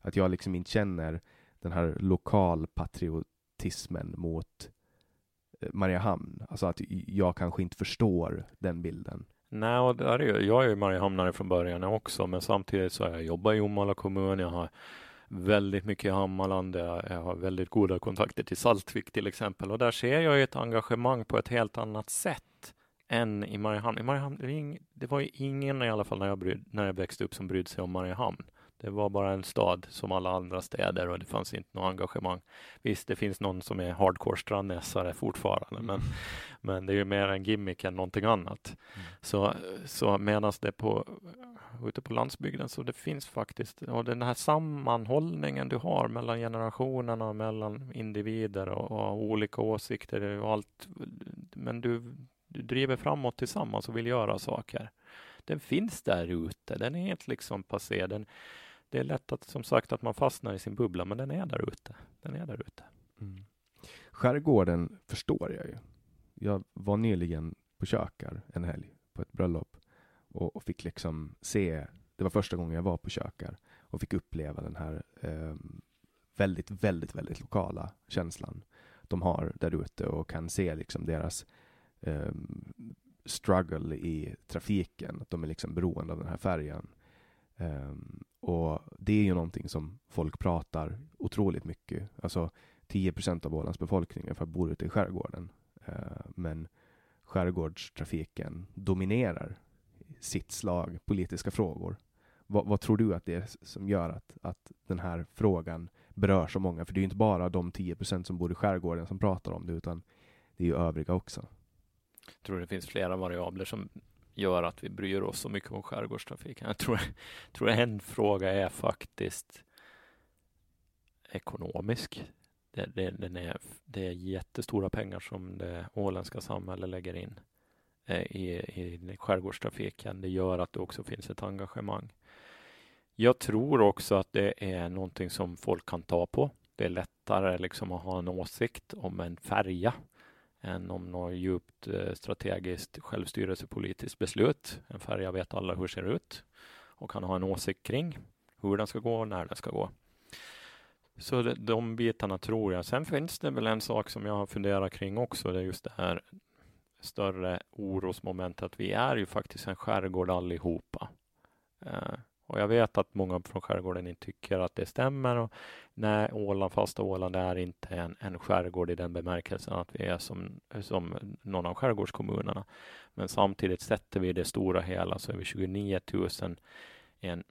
Att jag liksom inte känner den här lokalpatriotismen mot eh, Mariehamn. Alltså att jag kanske inte förstår den bilden. Nej, och där är, jag är ju Mariehamnare från början också, men samtidigt så har jag jobbat i Omala kommun. Jag har väldigt mycket i Hammarland. Jag har väldigt goda kontakter till Saltvik till exempel och där ser jag ett engagemang på ett helt annat sätt än i Mariehamn. I Mariehamn det var ju ingen i alla fall när jag, bryd, när jag växte upp som brydde sig om Mariehamn. Det var bara en stad som alla andra städer och det fanns inte något engagemang. Visst, det finns någon som är hardcore strandnäsare fortfarande, mm. men, men det är ju mer en gimmick än någonting annat. Mm. Så, så medan det på ute på landsbygden så det finns faktiskt och den här sammanhållningen du har mellan generationerna, mellan individer och, och olika åsikter och allt. Men du, du driver framåt tillsammans och vill göra saker. Den finns där ute. Den är inte liksom passé. Den, det är lätt att, som sagt, att man fastnar i sin bubbla, men den är där ute. Den är där ute. Mm. Skärgården förstår jag ju. Jag var nyligen på Kökar en helg på ett bröllop och, och, fick liksom se. Det var första gången jag var på Kökar och fick uppleva den här eh, väldigt, väldigt, väldigt lokala känslan de har där ute och kan se liksom deras eh, struggle i trafiken, att de är liksom beroende av den här färjan. Um, och det är ju någonting som folk pratar otroligt mycket. Alltså 10 procent av Ålands befolkning ungefär bor ute i skärgården. Uh, men skärgårdstrafiken dominerar sitt slag politiska frågor. Vad, vad, tror du att det är som gör att, att den här frågan berör så många? För det är ju inte bara de 10 procent som bor i skärgården som pratar om det, utan det är ju övriga också. Jag tror det finns flera variabler som gör att vi bryr oss så mycket om skärgårdstrafiken. Jag tror, tror en fråga är faktiskt ekonomisk. Det, det, den är, det är jättestora pengar som det åländska samhället lägger in eh, i, i skärgårdstrafiken. Det gör att det också finns ett engagemang. Jag tror också att det är någonting som folk kan ta på. Det är lättare liksom att ha en åsikt om en färja än om något djupt eh, strategiskt självstyrelsepolitiskt beslut. En färja vet alla hur ser ut och kan ha en åsikt kring hur den ska gå och när den ska gå. Så de bitarna tror jag. Sen finns det väl en sak som jag har funderat kring också. Det är just det här större orosmomentet. Vi är ju faktiskt en skärgård allihopa. Eh, och jag vet att många från skärgården inte tycker att det stämmer. Och nej, Åland, fasta Åland är inte en, en skärgård i den bemärkelsen att vi är som, som någon av skärgårdskommunerna. Men samtidigt sätter vi det stora hela så är vi 29 000 en,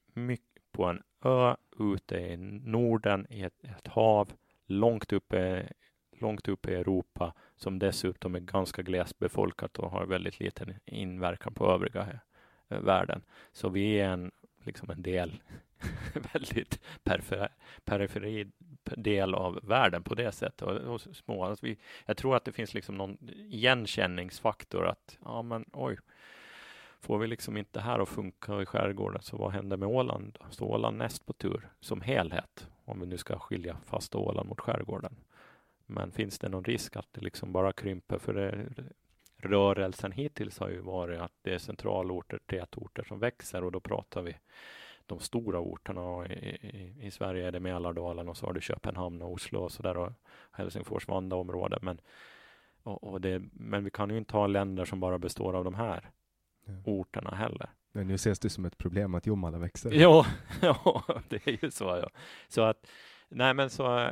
på en ö ute i Norden i ett, ett hav långt uppe långt uppe i Europa som dessutom är ganska glesbefolkat och har väldigt liten inverkan på övriga eh, världen. Så vi är en liksom en del, väldigt perifer, periferi del av världen på det sättet. Och, och små, alltså vi, jag tror att det finns liksom någon igenkänningsfaktor att, ja men oj, får vi liksom inte här att funka i skärgården, så vad händer med Åland? Står Åland näst på tur som helhet? Om vi nu ska skilja fast Åland mot skärgården. Men finns det någon risk att det liksom bara krymper? För det, rörelsen hittills har ju varit att det är centralorter, tätorter som växer och då pratar vi de stora orterna. I, i, i Sverige är det Mälardalen och så har du Köpenhamn och Oslo och så där och Helsingfors, Vanda område. Men, och, och det, men vi kan ju inte ha länder som bara består av de här ja. orterna heller. Men nu ses det som ett problem att Jomala växer. Ja, ja, det är ju så. Ja. Så att Nej, men så,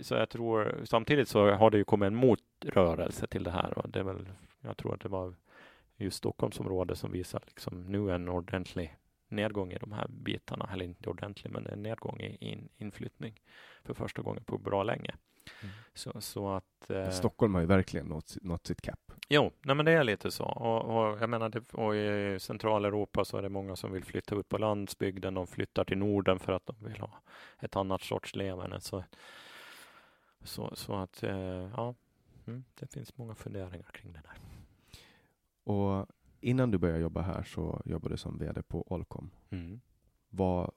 så jag tror samtidigt så har det ju kommit en motrörelse till det här och det är väl, jag tror att det var just Stockholmsområdet som visar liksom nu en ordentlig nedgång i de här bitarna, eller inte ordentlig, men en nedgång i in, inflyttning för första gången på bra länge. Mm. Så, så att, eh, Stockholm har ju verkligen nått, nått sitt cap. Jo, nej men det är lite så. Och, och jag menar, det, och i Centraleuropa så är det många som vill flytta ut på landsbygden. De flyttar till Norden för att de vill ha ett annat sorts leverne. Så, så, så att, eh, ja, mm, det finns många funderingar kring det där. Och innan du började jobba här så jobbade du som VD på Olcom. Mm. Vad,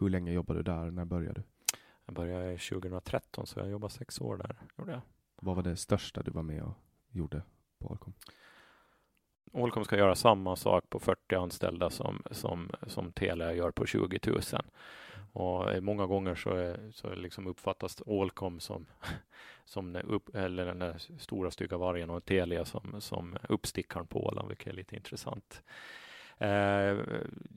hur länge jobbade du där? När började du? Jag började 2013 så jag jobbade sex år där. Gjorde jag. Vad var det största du var med och gjorde på Allcom? Allcom ska göra samma sak på 40 anställda som, som, som Telia gör på 20 000. Och många gånger så, är, så liksom uppfattas Allcom som, som den, upp, eller den där stora stygga vargen och Telia som, som uppstickaren på Åland, vilket är lite intressant. Eh,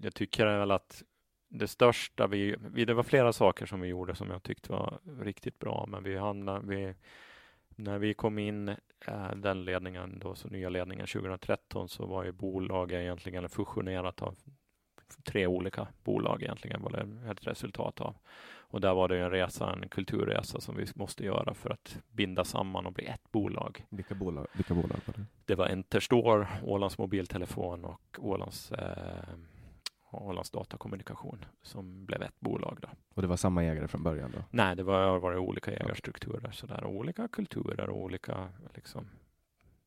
jag tycker väl att det största vi, vi, det var flera saker som vi gjorde som jag tyckte var riktigt bra, men vi hamnade, vi, när vi kom in äh, den ledningen, då, så nya ledningen 2013, så var ju bolaget egentligen fusionerat av tre olika bolag egentligen var det ett resultat av. Och där var det en resa, en kulturresa som vi måste göra för att binda samman och bli ett bolag. Vilka bolag, vilka bolag var det? Det var Enterstore, Ålands mobiltelefon och Ålands, eh, Ålands datakommunikation som blev ett bolag. Då. Och det var samma ägare från början? då? Nej, det var, var det olika ägarstrukturer, så där, olika kulturer och olika liksom,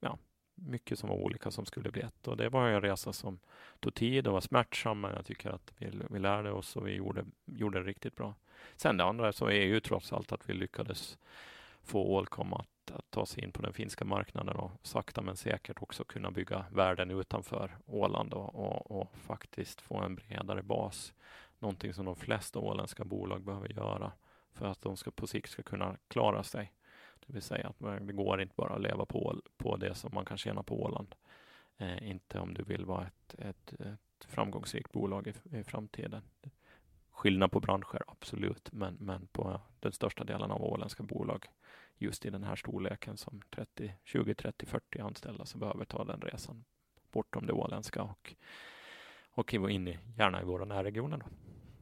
ja, mycket som var olika som skulle bli ett. Och det var en resa som tog tid och var smärtsam, men jag tycker att vi, vi lärde oss och vi gjorde, gjorde det riktigt bra. Sen det andra så är ju trots allt att vi lyckades få Ålcom att, att ta sig in på den finska marknaden och sakta men säkert också kunna bygga världen utanför Åland och, och, och faktiskt få en bredare bas. Någonting som de flesta åländska bolag behöver göra för att de ska på sikt ska kunna klara sig. Det vill säga att det går inte bara att leva på, på det som man kan tjäna på Åland. Eh, inte om du vill vara ett, ett, ett framgångsrikt bolag i, i framtiden. Skillnad på branscher, absolut, men, men på den största delen av åländska bolag just i den här storleken som 30, 20, 30, 40 anställda som behöver ta den resan bortom det åländska och, och in i, gärna i våra närregioner. Då.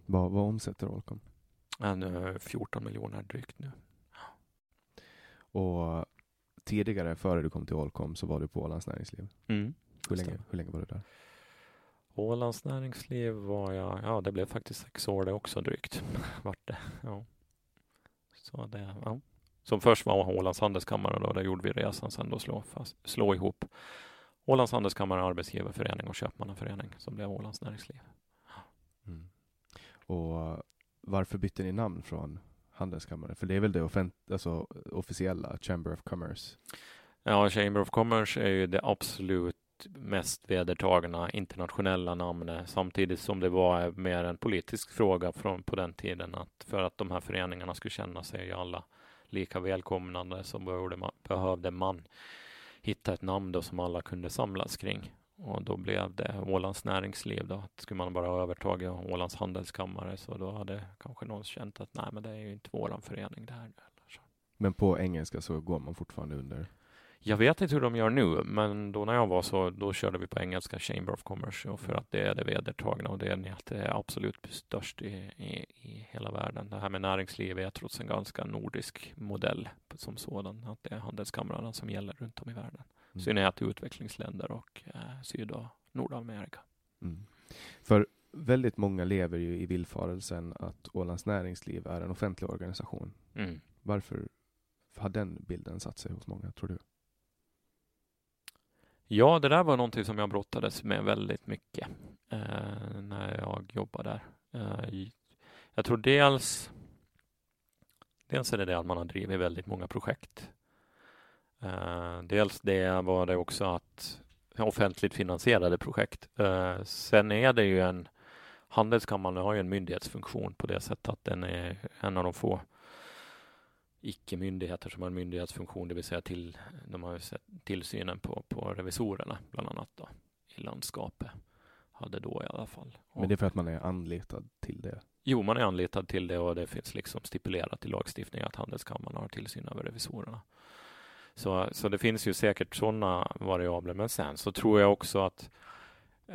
Vad, vad omsätter Ålcom? 14 miljoner drygt nu. Och tidigare, före du kom till Ålcom, så var du på Ålands Näringsliv. Mm. Hur, länge, hur länge var du där? Ålands Näringsliv var jag, ja det blev faktiskt sex år det också drygt. Vart det. Ja. Så det, ja. Som först var Ålands Handelskammare då, där gjorde vi resan sen då slå, fast, slå ihop Ålands Handelskammare, Arbetsgivarförening och Köpmannaförening som blev Ålands Näringsliv. Mm. Och varför bytte ni namn från handelskammare? För det är väl det offent alltså, officiella, Chamber of Commerce? Ja, Chamber of Commerce är ju det absolut mest vedertagna internationella namnet samtidigt som det var mer en politisk fråga från på den tiden att för att de här föreningarna skulle känna sig alla lika välkomnande så behövde man, behövde man hitta ett namn då som alla kunde samlas kring. Och då blev det Ålands näringsliv då. Skulle man bara övertaga Ålands handelskammare så då hade kanske någon känt att nej men det är ju inte våran förening det här. Men på engelska så går man fortfarande under jag vet inte hur de gör nu, men då när jag var så, då körde vi på engelska Chamber of Commerce och för att det är det vedertagna och det är, det är absolut störst i, i, i hela världen. Det här med näringsliv är trots en ganska nordisk modell som sådan, att det är handelskamrarna som gäller runt om i världen. Mm. synnerhet i utvecklingsländer och eh, Syd och Nordamerika. Mm. För väldigt många lever ju i villfarelsen att Ålands näringsliv är en offentlig organisation. Mm. Varför har den bilden satt sig hos många, tror du? Ja, det där var någonting som jag brottades med väldigt mycket eh, när jag jobbade där. Eh, jag tror dels Dels är det det att man har drivit väldigt många projekt. Eh, dels det var det också att offentligt finansierade projekt. Eh, sen är det ju en Handelskammaren har ju en myndighetsfunktion på det sättet att den är en av de få icke-myndigheter som har en myndighetsfunktion, det vill säga till, de har sett tillsynen på, på revisorerna bland annat då, i landskapet. Hade då i alla fall. Men det är för att man är anlitad till det? Jo, man är anlitad till det och det finns liksom stipulerat i lagstiftningen att Handelskammaren har tillsyn över revisorerna. Så, så det finns ju säkert sådana variabler, men sen så tror jag också att eh,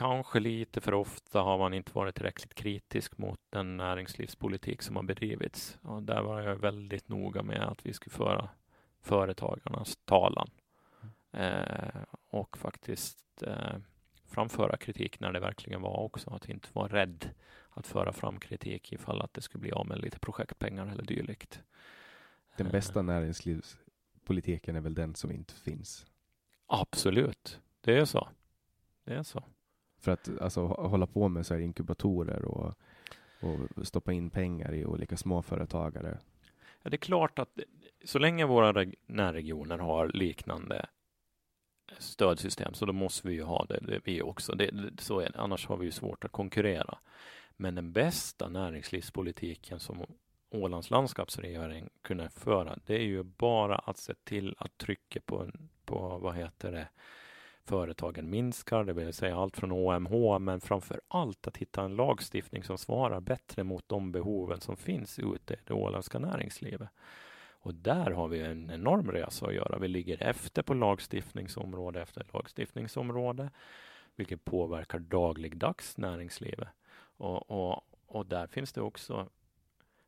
kanske lite för ofta har man inte varit tillräckligt kritisk mot den näringslivspolitik som har bedrivits. Och där var jag väldigt noga med att vi skulle föra företagarnas talan eh, och faktiskt eh, framföra kritik när det verkligen var också. Att inte vara rädd att föra fram kritik ifall att det skulle bli av med lite projektpengar eller dylikt. Den eh. bästa näringslivspolitiken är väl den som inte finns? Absolut, det är så. Det är så. För att alltså, hålla på med så här inkubatorer och, och stoppa in pengar i olika småföretagare. Ja, det är klart att så länge våra närregioner har liknande stödsystem så då måste vi ju ha det, det vi också. Det, så är det. Annars har vi ju svårt att konkurrera. Men den bästa näringslivspolitiken som Ålands landskapsregering kunde föra, det är ju bara att se till att trycka på, på vad heter det, företagen minskar, det vill säga allt från OMH, men framför allt att hitta en lagstiftning som svarar bättre mot de behoven som finns ute i det åländska näringslivet. Och där har vi en enorm resa att göra. Vi ligger efter på lagstiftningsområde efter lagstiftningsområde. vilket påverkar dagligdags näringslivet. Och, och, och där finns det också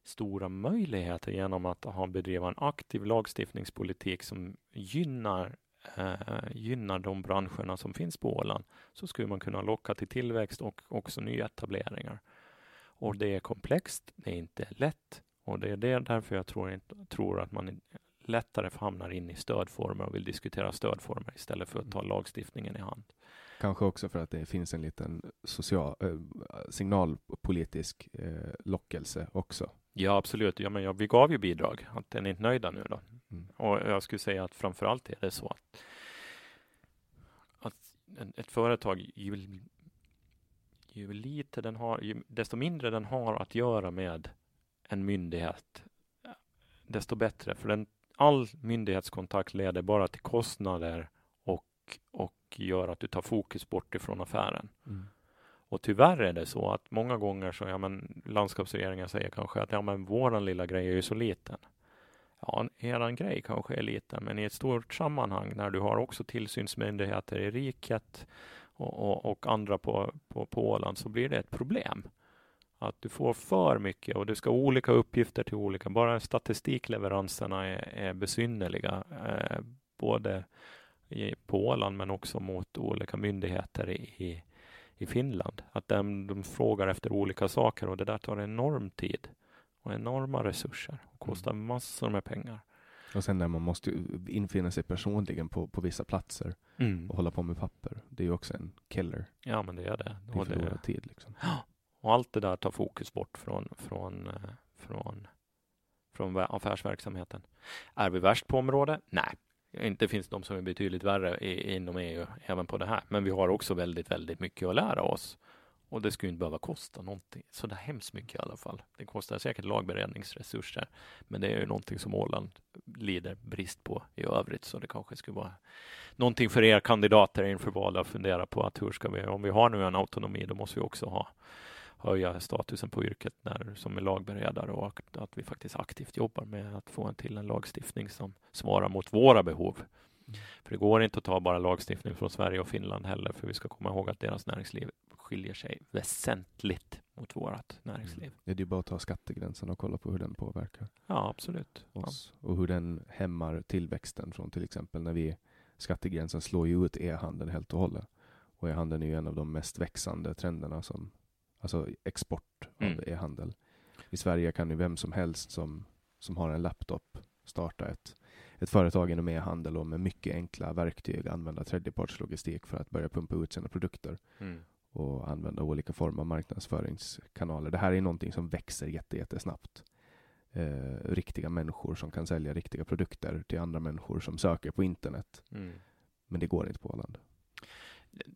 stora möjligheter genom att ha bedriva en aktiv lagstiftningspolitik som gynnar eh, gynnar de branscherna som finns på Åland så skulle man kunna locka till tillväxt och också nyetableringar. Och det är komplext, det är inte lätt och det är det därför jag tror, tror att man lättare hamnar in i stödformer och vill diskutera stödformer istället för att ta lagstiftningen i hand. Kanske också för att det finns en liten social, äh, signalpolitisk äh, lockelse också. Ja, absolut. Ja, men ja, vi gav ju bidrag. Att är ni inte nöjda nu då? Mm. Och jag skulle säga att framför allt är det så att, att ett företag ju, ju lite den har, ju, desto mindre den har att göra med en myndighet, desto bättre. För den, all myndighetskontakt leder bara till kostnader och, och gör att du tar fokus bort ifrån affären. Mm. Och tyvärr är det så att många gånger så, ja men landskapsregeringen säger kanske att ja men våran lilla grej är ju så liten. Ja, eran grej kanske är liten, men i ett stort sammanhang när du har också tillsynsmyndigheter i riket och, och, och andra på, på, på Åland så blir det ett problem. Att du får för mycket och du ska ha olika uppgifter till olika. Bara statistikleveranserna är, är besynnerliga, eh, både i, på Åland men också mot olika myndigheter i, i Finland. Att de, de frågar efter olika saker och det där tar enorm tid och enorma resurser och kostar mm. massor med pengar. Och sen när man måste infinna sig personligen på, på vissa platser mm. och hålla på med papper. Det är ju också en killer. Ja, men det är det. Det är förlorad tid liksom. Och allt det där tar fokus bort från, från, eh, från, från affärsverksamheten. Är vi värst på området? Nej, inte finns de som är betydligt värre i, inom EU även på det här. Men vi har också väldigt, väldigt mycket att lära oss. Och det skulle inte behöva kosta någonting så där hemskt mycket i alla fall. Det kostar säkert lagberedningsresurser, men det är ju någonting som Åland lider brist på i övrigt, så det kanske skulle vara någonting för er kandidater inför valet att fundera på att hur ska vi, om vi har nu en autonomi, då måste vi också ha höja statusen på yrket när, som är lagberedare och att vi faktiskt aktivt jobbar med att få en till en lagstiftning som svarar mot våra behov. Mm. För det går inte att ta bara lagstiftning från Sverige och Finland heller, för vi ska komma ihåg att deras näringsliv skiljer sig väsentligt mot vårt näringsliv. Mm. Ja, det är bara att ta skattegränsen och kolla på hur den påverkar ja, absolut. oss ja. och hur den hämmar tillväxten från till exempel när vi skattegränsen slår ju ut e-handeln helt och hållet. Och e-handeln är ju en av de mest växande trenderna som alltså export av mm. e-handel. I Sverige kan ju vem som helst som, som har en laptop starta ett, ett företag inom e-handel och med mycket enkla verktyg använda tredjepartslogistik för att börja pumpa ut sina produkter mm. Och använda olika former av marknadsföringskanaler. Det här är någonting som växer jättesnabbt. Eh, riktiga människor som kan sälja riktiga produkter till andra människor som söker på internet. Mm. Men det går inte på Åland.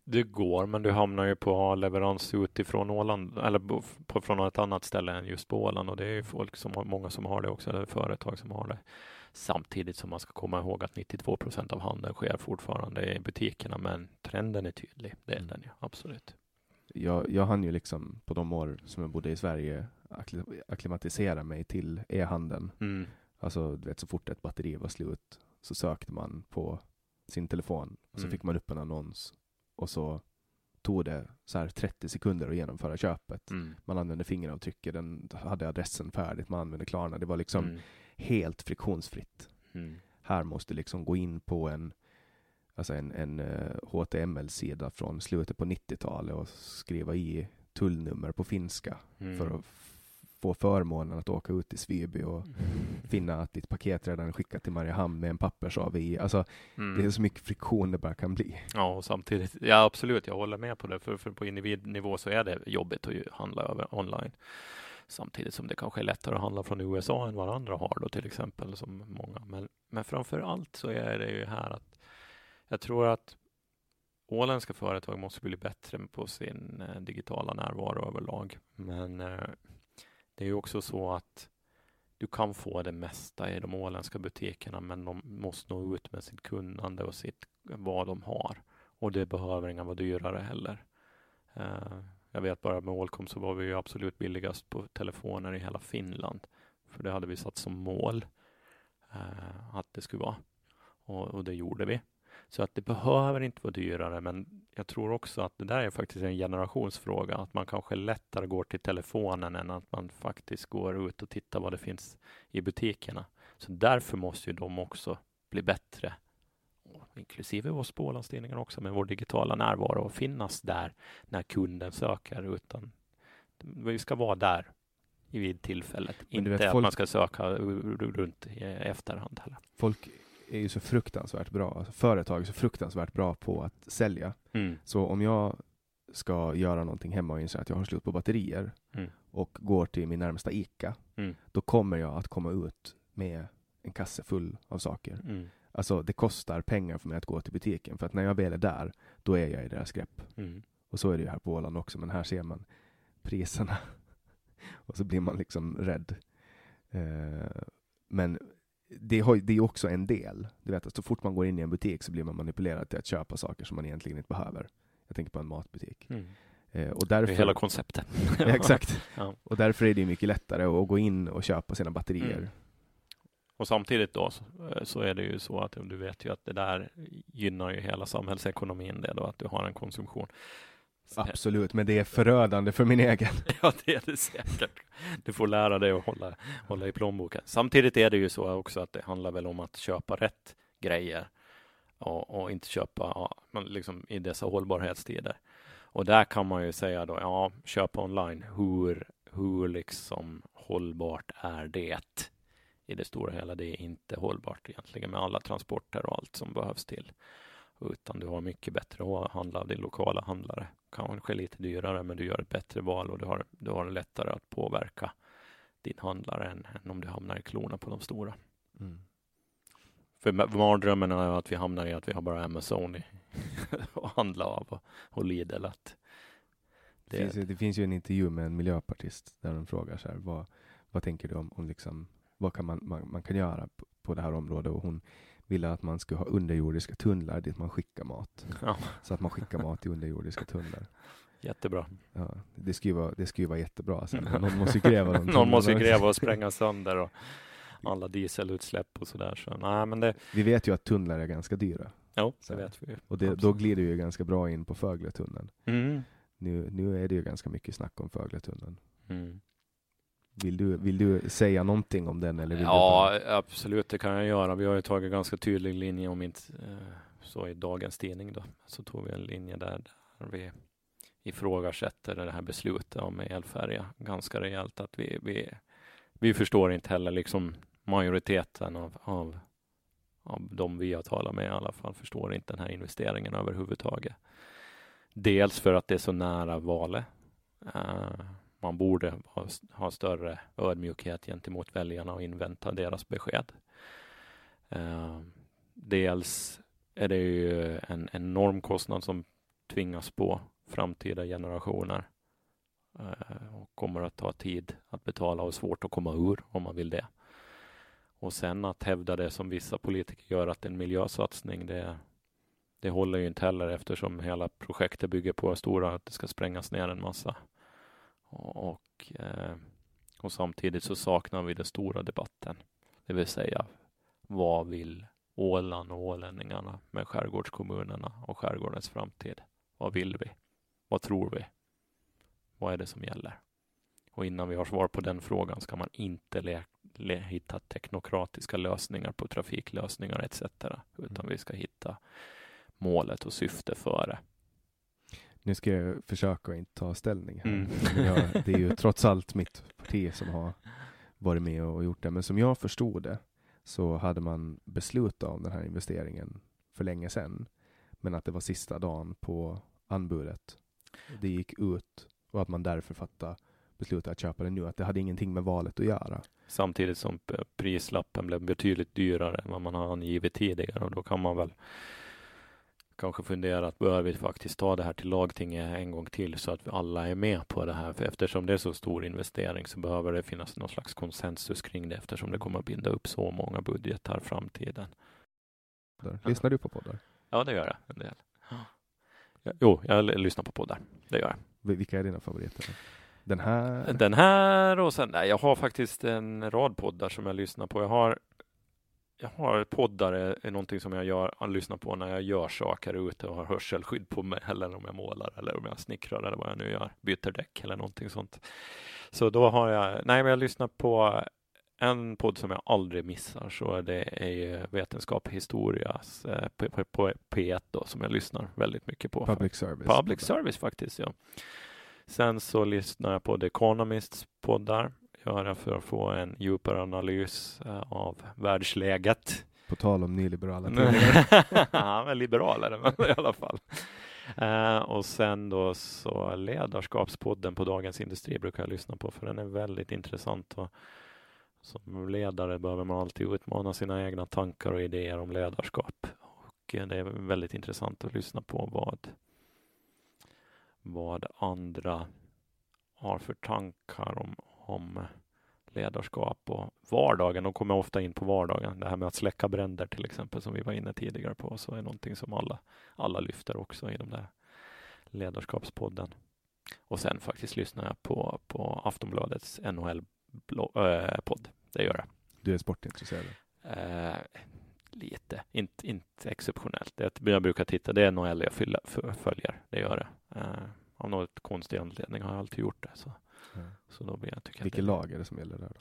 Det går, men du hamnar ju på leverans utifrån Åland eller på, från ett annat ställe än just på Åland och det är ju folk som har, många som har det också, eller företag som har det. Samtidigt som man ska komma ihåg att 92 procent av handeln sker fortfarande i butikerna, men trenden är tydlig. Det är mm. den ju, absolut. Jag, jag hann ju liksom på de år som jag bodde i Sverige akklimatisera mig till e-handeln. Mm. Alltså, du vet, så fort ett batteri var slut så sökte man på sin telefon och så mm. fick man upp en annons och så tog det så här 30 sekunder att genomföra köpet. Mm. Man använde fingeravtrycket, den hade adressen färdigt, man använde Klarna. Det var liksom mm. helt friktionsfritt. Mm. Här måste liksom gå in på en, alltså en, en uh, eh, HTML-sida från slutet på 90-talet och skriva i tullnummer på finska mm. för att få förmånen att åka ut till Sviby och mm. finna att ditt paket redan är skickat till Mariehamn med en pappersav i. Alltså, mm. Det är så mycket friktion det bara kan bli. Ja, och samtidigt, ja absolut, jag håller med på det, för, för på individnivå så är det jobbigt att handla över online. Samtidigt som det kanske är lättare att handla från USA än vad andra har då till exempel, som många. Men, men framför allt så är det ju här att jag tror att åländska företag måste bli bättre på sin eh, digitala närvaro överlag. Men eh, det är ju också så att du kan få det mesta i de åländska butikerna, men de måste nå ut med sitt kunnande och sitt, vad de har. Och det behöver inga vara dyrare heller. Eh, jag vet bara med Ålcom så var vi ju absolut billigast på telefoner i hela Finland. För det hade vi satt som mål att det skulle vara. Och, och, det gjorde vi. Så att det behöver inte vara dyrare, men jag tror också att det där är faktiskt en generationsfråga, att man kanske lättare går till telefonen än att man faktiskt går ut och tittar vad det finns i butikerna. Så därför måste ju de också bli bättre, inklusive oss på Ålandstidningen också, med vår digitala närvaro och finnas där när kunden söker, utan vi ska vara där vid tillfället. Inte vet, att man ska söka runt i efterhand heller. Folk är ju så fruktansvärt bra, alltså företag är så fruktansvärt bra på att sälja. Mm. Så om jag ska göra någonting hemma och inser att jag har slut på batterier mm. och går till min närmsta ICA, mm. då kommer jag att komma ut med en kasse full av saker. Mm. Alltså det kostar pengar för mig att gå till butiken, för att när jag väl är där, då är jag i deras grepp. Mm. Och så är det ju här på Åland också, men här ser man priserna och så blir man liksom rädd. Eh, men det, har, det är också en del. Du vet, att så fort man går in i en butik så blir man manipulerad till att köpa saker som man egentligen inte behöver. Jag tänker på en matbutik. Mm. Eh, och därför, det är hela konceptet. ja, exakt. Ja. Och därför är det mycket lättare att gå in och köpa sina batterier. Mm. Och samtidigt då så är det ju så att du vet ju att det där gynnar ju hela samhällsekonomin det då att du har en konsumtion. Absolut, men det är förödande för min egen. Ja, det är det säkert. Du får lära dig att hålla, hålla i plånboken. Samtidigt är det ju så också att det handlar väl om att köpa rätt grejer och, och inte köpa ja, liksom i dessa hållbarhetstider. Och där kan man ju säga då, ja, köpa online. Hur, hur liksom hållbart är det? I det stora hela, det är inte hållbart egentligen med alla transporter och allt som behövs till utan du har mycket bättre att handla av din lokala handlare. Kanske lite dyrare, men du gör ett bättre val och du har, du har lättare att påverka din handlare än, än om du hamnar i klorna på de stora. Mm. För mardrömmen är att vi hamnar i att vi har bara Amazon att handla av och, och Lidl. Att det, det, finns ju, det finns ju en intervju med en miljöpartist där de frågar så här, vad, vad tänker du om, om liksom, vad kan man, man, man kan göra på, på det här området? Och hon ville att man skulle ha underjordiska tunnlar dit man skickar mat. Ja. Så att man skickar mat i underjordiska tunnlar. Jättebra. Ja, det skulle vara, det skulle vara jättebra. Sen. Någon måste gräva dem. Någon måste gräva och spränga sönder och alla dieselutsläpp och sådär. Så, nej, men det... Vi vet ju att tunnlar är ganska dyra. Jo, det vet vi. Och det, då glider vi ju ganska bra in på Fögletunneln. Mm. Nu, nu är det ju ganska mycket snack om Fögletunneln. Mm. Vill du, vill du säga någonting om den? Eller ja, absolut, det kan jag göra. Vi har ju tagit ganska tydlig linje, om inte eh, så i dagens tidning då, så tog vi en linje där, där vi ifrågasätter det här beslutet om elfärja ganska rejält. Att vi, vi, vi förstår inte heller liksom majoriteten av, av, av de vi har talat med i alla fall förstår inte den här investeringen överhuvudtaget. Dels för att det är så nära valet. Uh, man borde ha, ha större ödmjukhet gentemot väljarna och invänta deras besked. Eh, dels är det ju en enorm kostnad som tvingas på framtida generationer uh, och kommer att ta tid att betala och svårt att komma ur om man vill det. Och sen att hävda det som vissa politiker gör att en miljösatsning, det, det håller ju inte heller eftersom hela projektet bygger på stora, att det ska sprängas ner en massa och, eh, och samtidigt så saknar vi den stora debatten, det vill säga vad vill Åland och ålänningarna med skärgårdskommunerna och skärgårdens framtid? Vad vill vi? Vad tror vi? Vad är det som gäller? Och innan vi har svar på den frågan ska man inte hitta teknokratiska lösningar på trafiklösningar etc. Utan mm. vi ska hitta målet och syfte före nu ska jag försöka inte ta ställning här. Mm. Jag, det är ju trots allt mitt parti som har varit med och gjort det. Men som jag förstod det så hade man beslutat om den här investeringen för länge sedan. Men att det var sista dagen på anbudet. Det gick ut och att man därför fattade beslutet att köpa det nu. Att det hade ingenting med valet att göra. Samtidigt som prislappen blev betydligt dyrare än vad man har angivit tidigare och då kan man väl kanske fundera att bör vi faktiskt ta det här till lagtinget en gång till så att vi alla är med på det här. För eftersom det är så stor investering så behöver det finnas någon slags konsensus kring det eftersom det kommer att binda upp så många budgetar framtiden. Lyssnar du på poddar? Ja, det gör jag en del. Jo, jag lyssnar på poddar. Det gör jag. Vilka är dina favoriter? Den här? Den här och sen, nej, jag har faktiskt en rad poddar som jag lyssnar på. Jag har jag har poddar är, någonting som jag gör, lyssnar på när jag gör saker ute och har hörselskydd på mig eller om jag målar eller om jag snickrar eller vad jag nu gör, byter däck eller någonting sånt. Så då har jag, nej men jag lyssnar på en podd som jag aldrig missar så det är Vetenskap Historias eh, på, på, på P1 då som jag lyssnar väldigt mycket på. Public service. Public service faktiskt, ja. Sen så lyssnar jag på The Economists poddar göra för att få en djupare analys eh, av världsläget. På tal om nyliberala tidningar. Han är liberalare men i alla fall. Uh, och sen då så ledarskapspodden på Dagens Industri brukar jag lyssna på för den är väldigt intressant. Och som ledare behöver man alltid utmana sina egna tankar och idéer om ledarskap. Och uh, det är väldigt intressant att lyssna på vad, vad andra har för tankar om om ledarskap och vardagen. De kommer ofta in på vardagen. Det här med att släcka bränder till exempel som vi var inne tidigare på så är någonting som alla, alla lyfter också i de där ledarskapspodden. Och sen faktiskt lyssnar jag på, på Aftonbladets NHL-podd. Det gör jag. Du är sportintresserad? Eh, lite, inte, inte exceptionellt. Det, jag brukar titta, det är NHL jag följer. Det gör det. Eh, av något konstig anledning har jag alltid gjort det. Så. Så då blir jag, tycker Vilket det... lag är det som gäller där då?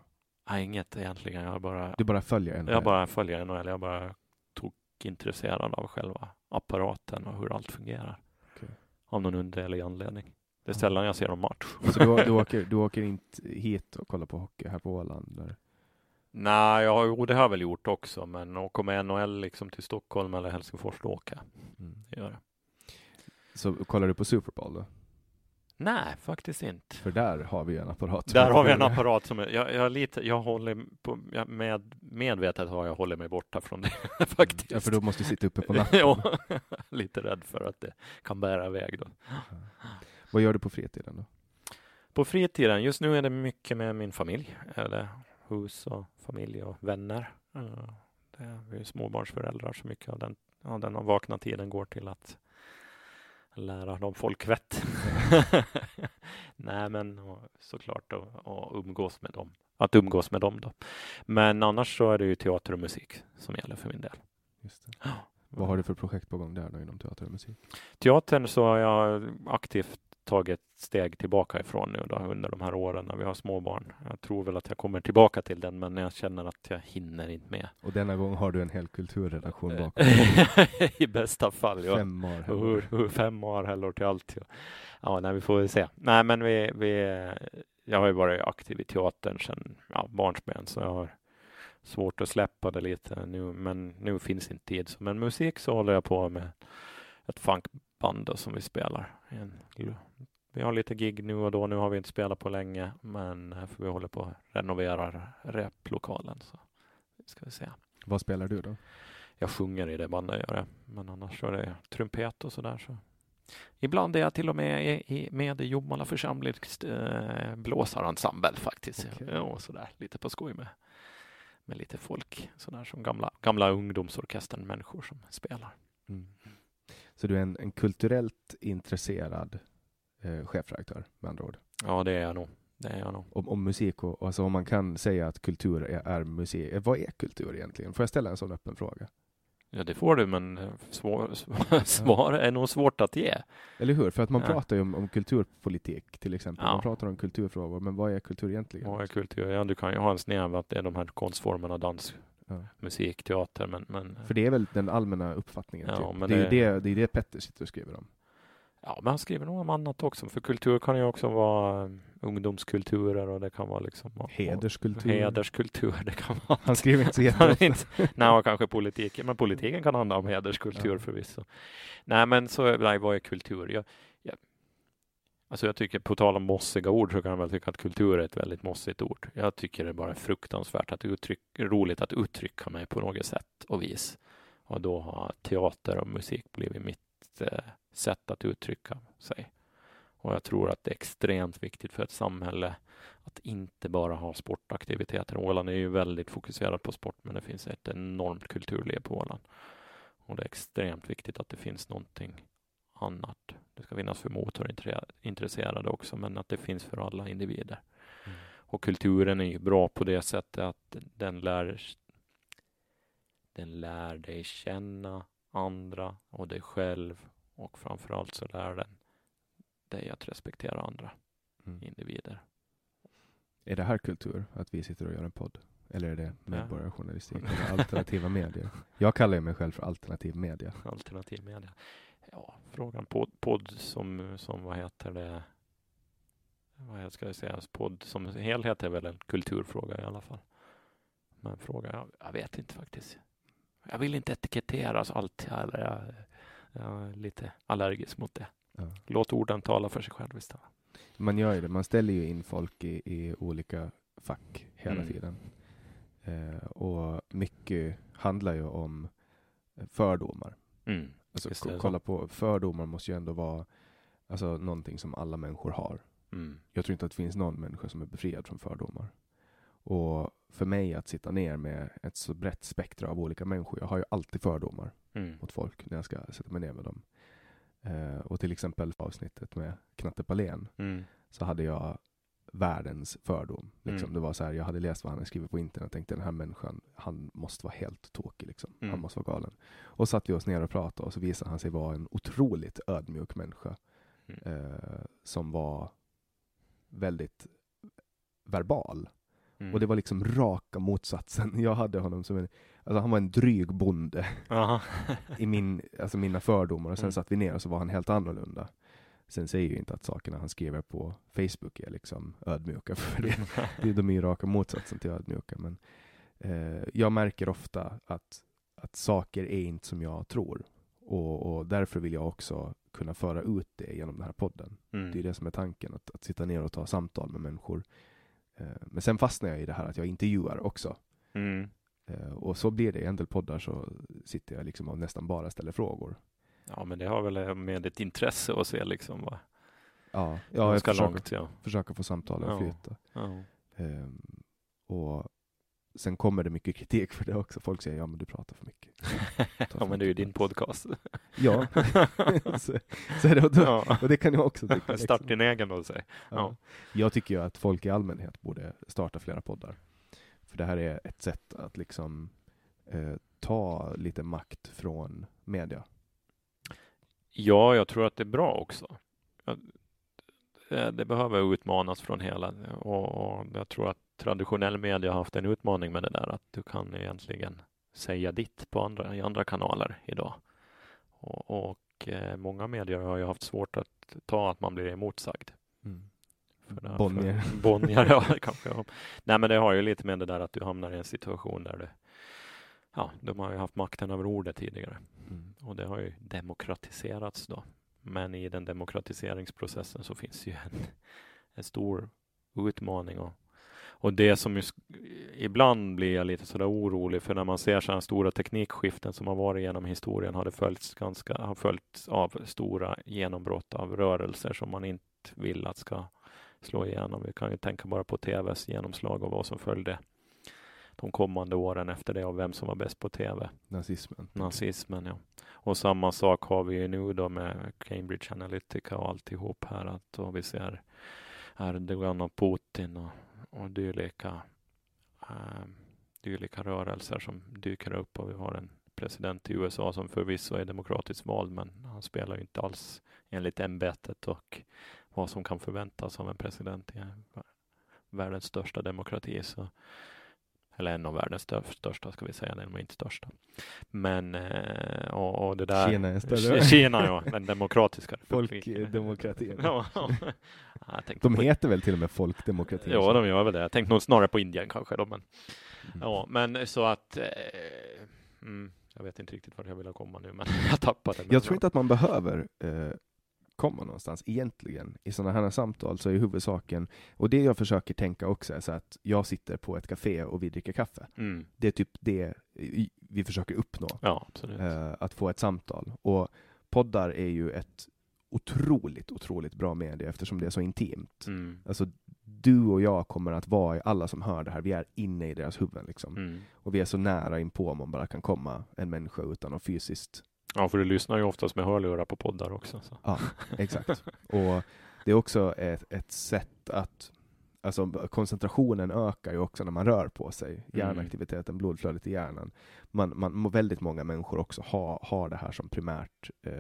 Nej, inget egentligen. Jag bara, du bara följer NHL? Jag bara följer NHL. Jag bara tog intresserad av själva apparaten och hur allt fungerar. Okay. Av någon underlig anledning. Det är sällan jag ser någon match. Så du, du, åker, du åker inte hit och kollar på hockey här på Åland? Eller? Nej, jag, jo, det har jag väl gjort också, men åker med NHL liksom till Stockholm eller Helsingfors, då åker jag. Mm. Det gör jag. Så kollar du på Super Bowl då? Nej, faktiskt inte. För där har vi en apparat. Där har vi en apparat som är, jag, jag, lite, jag håller på, jag med, medvetet har jag hållit mig borta från det faktiskt. Ja, för då måste du sitta uppe på natten. ja, lite rädd för att det kan bära iväg då. Vad gör du på fritiden då? På fritiden, just nu är det mycket med min familj, eller hus och familj och vänner. Det är, vi är småbarnsföräldrar så mycket av den, av den vakna tiden går till att lära dem folkvett. Nej, men såklart att umgås med dem. Att umgås med dem då. Men annars så är det ju teater och musik som gäller för min del. Vad har du för projekt på gång där då inom teater och musik? Teatern så har jag aktivt tagit steg tillbaka ifrån nu då, under de här åren när vi har småbarn. Jag tror väl att jag kommer tillbaka till den, men jag känner att jag hinner inte med. Och denna gång har du en hel kulturredaktion bakom I bästa fall, ja. Fem år. Hur, fem år heller till allt. Ja, ja nej, vi får väl se. Nej, men vi, vi, jag har ju varit aktiv i teatern sedan ja, barnsben, så jag har svårt att släppa det lite nu, men nu finns inte tid. Men musik så håller jag på med ett funkband som vi spelar. Vi har lite gig nu och då. Nu har vi inte spelat på länge, men eh, för vi håller på att renovera replokalen. Så ska vi se. Vad spelar du då? Jag sjunger i det bandet, gör jag. Men annars så är det trumpet och sådär. Så. Ibland är jag till och med i, med i Jomala församlings äh, blåsarensemble faktiskt. Okay. Ja, sådär, lite på skoj med, med lite folk, sådär som gamla, gamla ungdomsorkestern, människor som spelar. Mm. Så du är en, en kulturellt intresserad eh, chefredaktör med andra ord? Ja, det är jag nog. Det är jag nog. Om, om musik och alltså om man kan säga att kultur är, är musik. Eh, vad är kultur egentligen? Får jag ställa en sån öppen fråga? Ja, det får du, men eh, svår, svar är nog svårt att ge. Eller hur? För att man ja. pratar ju om, om, kulturpolitik till exempel. Ja. Man pratar om kulturfrågor, men vad är kultur egentligen? Vad är kultur? Ja, du kan ju ha en snäv att det är de här konstformerna, dans, ja. musik, teater, men, men... För det är väl den allmänna uppfattningen? Ja, typ. men det, är det, det är det Petter sitter och skriver om. Ja, men han skriver nog om annat också. För kultur kan ju också vara um, ungdomskulturer och det kan vara liksom hederskultur. hederskultur det kan vara. Han skriver inte så jätteofta. Nej, kanske politiken. Men politiken kan handla om hederskultur ja. förvisso. Nej, men så nej, vad är kultur? Jag, jag, alltså jag tycker, på tal om mossiga ord, så kan jag väl tycka att kultur är ett väldigt mossigt ord. Jag tycker det är bara fruktansvärt att uttryck, roligt att uttrycka mig på något sätt och vis. Och då har teater och musik blivit mitt eh, sätt att uttrycka sig. Och jag tror att det är extremt viktigt för ett samhälle att inte bara ha sportaktiviteter. Åland är ju väldigt fokuserad på sport, men det finns ett enormt kulturliv på Åland. Och det är extremt viktigt att det finns någonting annat. Det ska finnas för motorintresserade också, men att det finns för alla individer. Mm. Och kulturen är ju bra på det sättet att den lär den lär dig känna andra och dig själv och framförallt så lär den dig att respektera andra Mm. individer. Är det här kultur, att vi sitter och gör en podd? Eller är det medborgarjournalistik eller alternativa medier? Jag kallar mig själv för alternativ media. Alternativ media. Ja, frågan podd, podd som, som vad heter det? Vad ska jag säga? Podd som helhet är väl en kulturfråga i alla fall. Men fråga, jag, jag vet inte faktiskt. Jag vill inte etiketteras alltid eller jag, jag är lite allergisk mot det. Ja. Låt orden tala för sig själv istället. Man gör ju det, man ställer ju in folk i, i olika fack hela Mm. tiden. Eh, och mycket handlar ju om fördomar. Mm. Alltså, kolla på, fördomar måste ju ändå vara alltså, någonting som alla människor har. Mm. Jag tror inte att det finns någon människa som är befriad från fördomar. Och för mig att sitta ner med ett så brett spektra av olika människor, jag har ju alltid fördomar Mm. mot folk när jag ska sätta mig ner med dem. Eh, och till exempel avsnittet med Knatte Palén Mm. så hade jag världens fördom. Liksom. Mm. Det var så här, jag hade läst vad han hade skrivit på internet och tänkte den här människan, han måste vara helt tokig. Liksom. Mm. Han måste vara galen. Och satt vi oss ner och pratade och så visade han sig vara en otroligt ödmjuk människa. Mm. Eh, som var väldigt verbal. Mm. Och det var liksom raka motsatsen. Jag hade honom som en, alltså han var en dryg bonde i min, alltså mina fördomar och sen Mm. satt vi ner och så var han helt annorlunda. Sen säger ju inte att sakerna han skriver på Facebook är liksom ödmjuka, för det, det, de är ju raka motsatsen till ödmjuka. Men eh, jag märker ofta att, att saker är inte som jag tror. Och, och därför vill jag också kunna föra ut det genom den här podden. Mm. Det är det som är tanken, att, att sitta ner och ta samtal med människor. Eh, men sen fastnar jag i det här att jag intervjuar också. Mm. Eh, och så blir det i en del poddar så sitter jag liksom och nästan bara ställer frågor. Ja, men det har väl med ett intresse att se liksom vad Ja, ja jag försöker, långt. Ja. försöker få samtalen att Ja. flyta. Ja. Ehm, och sen kommer det mycket kritik för det också. Folk säger ja men du pratar för mycket. ja, men det är ju din podcast. Ja, så, så det, och, då, ja. och det kan jag också tycka. Liksom. din egen då, säg. Ja. Ja. Jag tycker ju att folk i allmänhet borde starta flera poddar. För det här är ett sätt att liksom eh, ta lite makt från media. Ja, jag tror att det är bra också. Det det behöver utmanas från hela och, och jag tror att traditionell media har haft en utmaning med det där att du kan egentligen säga ditt på andra, i andra kanaler idag. Och, och eh, många medier har ju haft svårt att ta att man blir emotsagd. För därför- Bonnier. Bonnier, ja, kanske. Nej, men det har ju lite med det där att du hamnar i en situation där du, ja, de har ju haft makten över ordet tidigare Mm. och det har ju demokratiserats då. Men i den demokratiseringsprocessen så finns ju en, en stor utmaning och, och det som ju, ibland blir jag lite sådär orolig för när man ser sådana stora teknikskiften som har varit genom historien har det följts ganska, har följts av stora genombrott av rörelser som man inte vill att ska slå igenom. Vi kan ju tänka bara på TVs genomslag och vad som följde de kommande åren efter det och vem som var bäst på TV. Nazismen. Nazismen, ja. Och samma sak har vi ju nu då med Cambridge Analytica och alltihop här att och vi ser Erdogan och Putin och, och dylika, eh, dylika rörelser som dyker upp och vi har en president i USA som förvisso är demokratiskt vald men han spelar ju inte alls enligt ämbetet och vad som kan förväntas av en president i världens största demokrati. Så eller en av världens största, ska vi säga, den var inte största. Men, eh, och, och det där... Kina är större. Kina, ja, den demokratiska. Folkdemokratin. ja, ja. Tänkte De på- heter väl till och med Folkdemokratin? Ja, de gör väl det. Jag tänkte nog snarare på Indien kanske då, men Mm. ja, men så att eh, mm, jag vet inte riktigt vart jag vill komma nu, men jag tappade. Jag tror inte att man behöver eh, komma någonstans egentligen. I sådana här samtal så är huvudsaken, och det jag försöker tänka också är så att jag sitter på ett café och vi dricker kaffe. Mm, Det är typ det vi försöker uppnå, ja, eh, att få ett samtal. Och poddar är ju ett otroligt, otroligt bra medie eftersom det är så intimt. Mm, Alltså, du och jag kommer att vara, alla som hör det här, vi är inne i deras huvuden liksom. mm. Och vi är så nära inpå om man bara kan komma en människa utan att fysiskt Ja, för du lyssnar ju oftast med hörlurar på poddar också. Så. Ja, exakt. Och det är också ett, ett sätt att, alltså koncentrationen ökar ju också när man rör på sig, hjärnaktiviteten, blodflödet i hjärnan. Man, man, väldigt många människor också har, har det här som primärt, eh,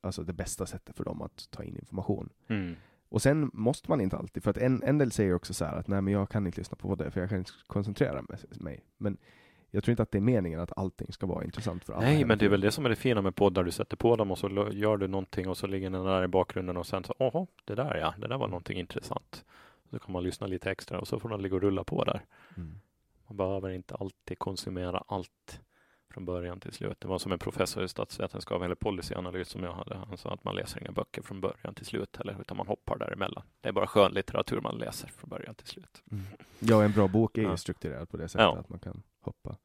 alltså det bästa sättet för dem att ta in information. Mm. Och sen måste man inte alltid, för att en, en del säger också så här att nej men jag kan inte lyssna på det för jag kan inte koncentrera mig. Men jag tror inte att det är meningen att allting ska vara intressant för alla. Nej, men det är väl det som är det fina med poddar. Du sätter på dem och så gör du någonting och så ligger den där i bakgrunden och sen så, åh, det där ja, det där var någonting intressant. Så kan man lyssna lite extra och så får den ligga och rulla på där. Mm. Man behöver inte alltid konsumera allt från början till slut. Det var som en professor i statsvetenskap eller policyanalys som jag hade. Han sa att man läser inga böcker från början till slut heller, utan man hoppar däremellan. Det är bara skönlitteratur man läser från början till slut. Mm. Ja, en bra bok är ju strukturerad på det sättet ja. att man kan hoppa.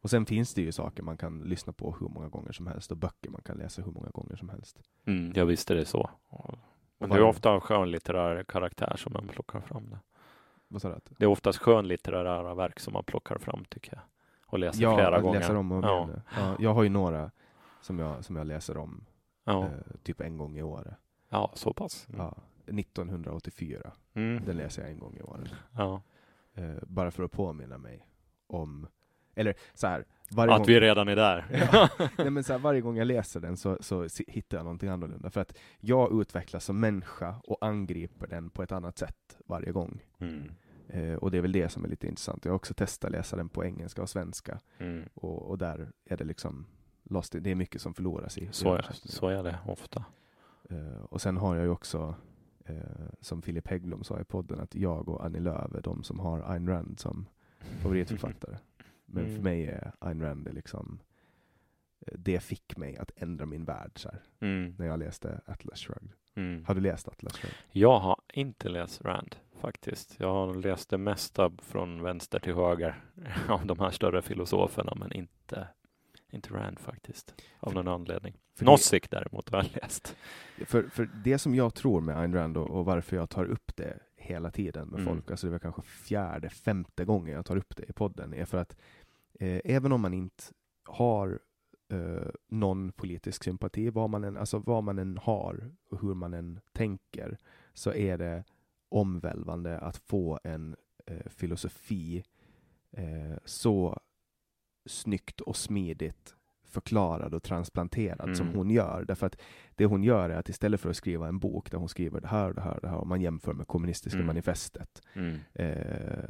Och sen finns det ju saker man kan lyssna på hur många gånger som helst och böcker man kan läsa hur många gånger som helst. Mm, ja, visst är det så. Men det är ofta av skönlitterär karaktär som man plockar fram det. Vad sa du? Det är oftast skönlitterära verk som man plockar fram tycker jag. Och läser ja, flera gånger. Läser om och ja. ja. Jag har ju några som jag, som jag läser om ja. eh, typ en gång i året. Ja, så pass. Mm. Ja, 1984. Mm. Den läser jag en gång i året. Ja. Eh, bara för att påminna mig om, eller så här, att gång, vi redan är där. ja, nej, men så här, varje gång jag läser den så, så hittar jag någonting annorlunda. För att jag utvecklas som människa och angriper den på ett annat sätt varje gång. Mm. Eh, och det är väl det som är lite intressant. Jag har också testat läsa den på engelska och svenska. Mm. Och, och, där är det liksom lost. Det är mycket som förloras i. Så är, så är det ofta. Eh, och sen har jag ju också, eh, som Filip Häggblom sa i podden, att jag och Annie Lööf är de som har Ayn Rand som favoritförfattare. Men mm. för mig är Ayn Rand liksom eh, det fick mig att ändra min värld så här, mm. när jag läste Atlas Shrugged. Mm. Har du läst Atlas Shrugged? Jag har inte läst Rand faktiskt. Jag har läst det mesta från vänster till höger av de här större filosoferna, men inte, inte Rand faktiskt, av för, någon anledning. Nozick däremot har jag läst. För, för det som jag tror med Ayn Rand och, och varför jag tar upp det hela tiden med mm. folk, alltså det var kanske fjärde, femte gången jag tar upp det i podden, är för att eh, även om man inte har eh, någon politisk sympati, vad man, än, alltså vad man än har och hur man än tänker, så är det omvälvande att få en eh, filosofi eh, så snyggt och smidigt förklarad och transplanterad mm. som hon gör. Därför att det hon gör är att istället för att skriva en bok där hon skriver det här och det här och det här, och man jämför med kommunistiska mm. manifestet, mm. eh,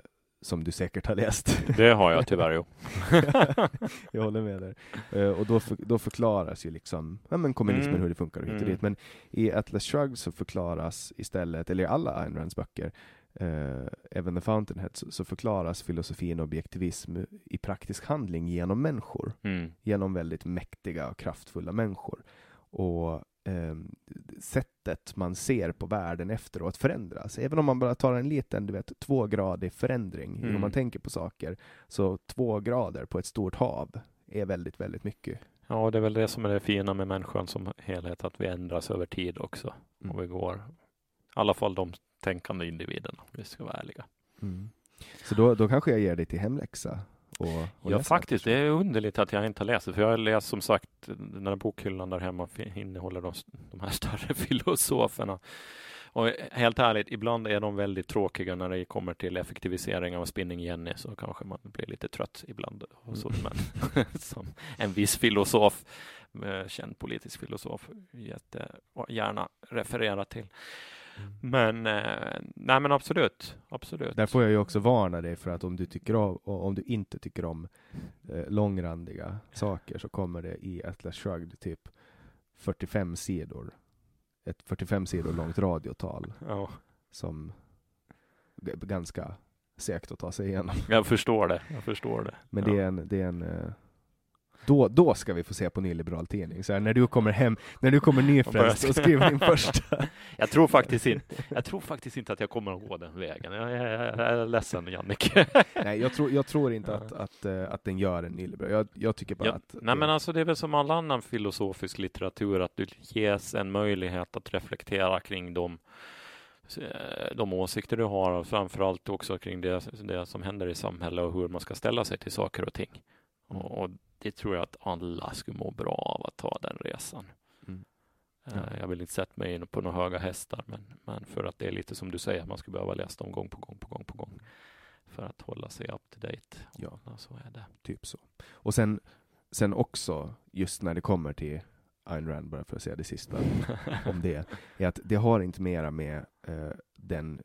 som du säkert har läst. Det har jag tyvärr, jo. jag håller med dig. Eh, och då, för, då förklaras ju liksom ja, men kommunismen, mm. hur det funkar och hit och dit. Men i Atlas Shrugged så förklaras istället, eller i alla Ayn Rands böcker, eh, även The Fountainhead, så, så, förklaras filosofin och objektivism i praktisk handling genom människor. Mm. Genom väldigt mäktiga och kraftfulla människor. Och eh, sättet man ser på världen efteråt förändras. Även om man bara tar en liten, du vet, tvågradig förändring mm. om man tänker på saker. Så två grader på ett stort hav är väldigt, väldigt mycket. Ja, det är väl det som är det fina med människan som helhet, att vi ändras över tid också. Mm. Och vi går, i alla fall de tänkande individerna, om vi ska vara ärliga. Mm. Så då, då kanske jag ger dig till hemläxa och, och ja, faktiskt. Det är underligt att jag inte har läst det, för jag har läst som sagt den här bokhyllan där hemma innehåller de, de här större filosoferna. Och helt ärligt, ibland är de väldigt tråkiga när det kommer till effektivisering av spinning Jenny, så kanske man blir lite trött ibland. Och så, mm. men, som en viss filosof, eh, känd politisk filosof, jätte, gärna referera till. Mm. Men, eh, nej men absolut, absolut. Där får jag ju också varna dig för att om du tycker om, om du inte tycker om eh, långrandiga saker så kommer det i Atlas Shrugged typ 45 sidor. Ett 45 sidor långt radiotal. Ja. Som är ganska segt att ta sig igenom. Jag förstår det, jag förstår det. Men ja. det är en, det är en eh, då, då ska vi få se på nyliberal tidning. Så här, när du kommer hem, när du kommer nyfrälst och skriver din första. jag, tror faktiskt inte, jag tror faktiskt inte att jag kommer att gå den vägen. Jag, jag, jag är ledsen Jannike. nej, jag tror, jag tror inte att, att, eh, att den gör en nyliberal. Jag, jag tycker bara ja, att... Nej, det... men alltså det är väl som all annan filosofisk litteratur, att du ges en möjlighet att reflektera kring dem eh, de åsikter du har och framförallt också kring det, det som händer i samhället och hur man ska ställa sig till saker och ting. Och, och det tror jag att alla skulle må bra av att ta den resan. Mm. Ja. Jag vill inte sätta mig in på några höga hästar, men, men för att det är lite som du säger, man skulle behöva läsa dem gång på gång på gång på gång för att hålla sig up to date. Ja, ja så är det. Typ så. Och sen, sen också, just när det kommer till Ayn Rand, bara för att säga det sista om det, är att det har inte mera med eh, den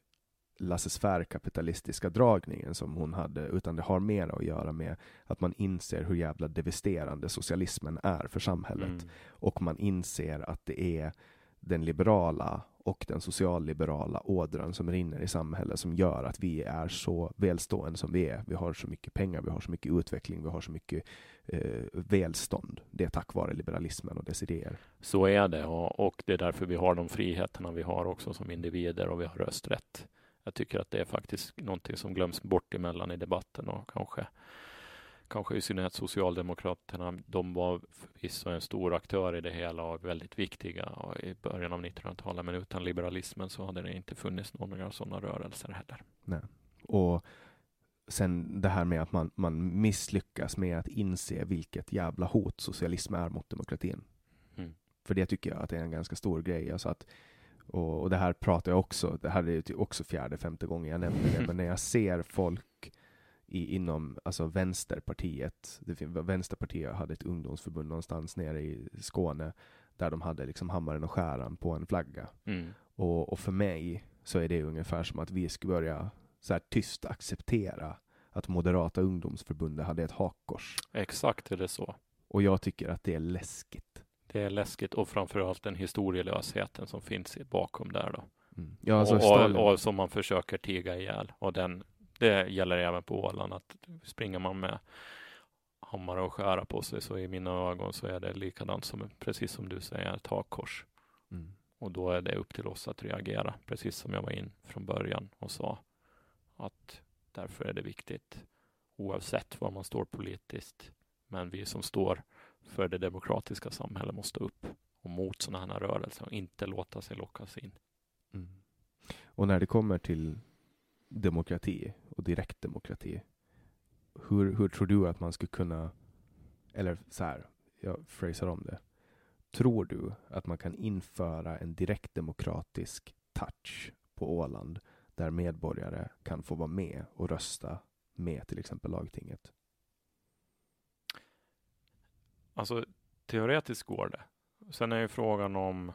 laissez-faire-kapitalistiska dragningen som hon hade, utan det har mer att göra med att man inser hur jävla devasterande socialismen är för samhället. Mm. Och man inser att det är den liberala och den socialliberala ådran som rinner i samhället som gör att vi är så välstående som vi är. Vi har så mycket pengar, vi har så mycket utveckling, vi har så mycket eh, välstånd. Det är tack vare liberalismen och dess idéer. Så är det och, det är därför vi har de friheterna vi har också som individer och vi har rösträtt. Jag tycker att det är faktiskt någonting som glöms bort emellan i debatten och kanske kanske i synnerhet Socialdemokraterna, de var förvisso en stor aktör i det hela och väldigt viktiga i början av 1900-talet, men utan liberalismen så hade det inte funnits några sådana rörelser heller. Nej. Och sen det här med att man, man misslyckas med att inse vilket jävla hot socialism är mot demokratin. Mm. För det tycker jag att det är en ganska stor grej. Alltså att, och, och det här pratar jag också, det här är ju också fjärde, femte gången jag nämner det, men när jag ser folk i, inom alltså Vänsterpartiet. Det, Vänsterpartiet hade ett ungdomsförbund någonstans nere i Skåne där de hade liksom hammaren och skäran på en flagga. Mm. Och, och, för mig så är det ungefär som att vi skulle börja så här tyst acceptera att Moderata ungdomsförbundet hade ett hakkors. Exakt är det så. Och jag tycker att det är läskigt. Det är läskigt och framförallt den historielösheten som finns bakom där då. Mm. Ja, alltså och, och, och, som man försöker tiga ihjäl. Och den, det gäller även på Åland att springer man med hammare och skära på sig så i mina ögon så är det likadant som, precis som du säger, ett hakkors. Mm. Och då är det upp till oss att reagera, precis som jag var in från början och sa att därför är det viktigt oavsett var man står politiskt. Men vi som står för det demokratiska samhället måste stå upp och mot sådana här rörelser och inte låta sig lockas in. Mm. Och när det kommer till demokrati och direktdemokrati. Hur, hur tror du att man skulle kunna, eller så här, jag phrasar om det. Tror du att man kan införa en direktdemokratisk touch på Åland där medborgare kan få vara med och rösta med till exempel lagtinget? Alltså teoretiskt går det. Sen är ju frågan om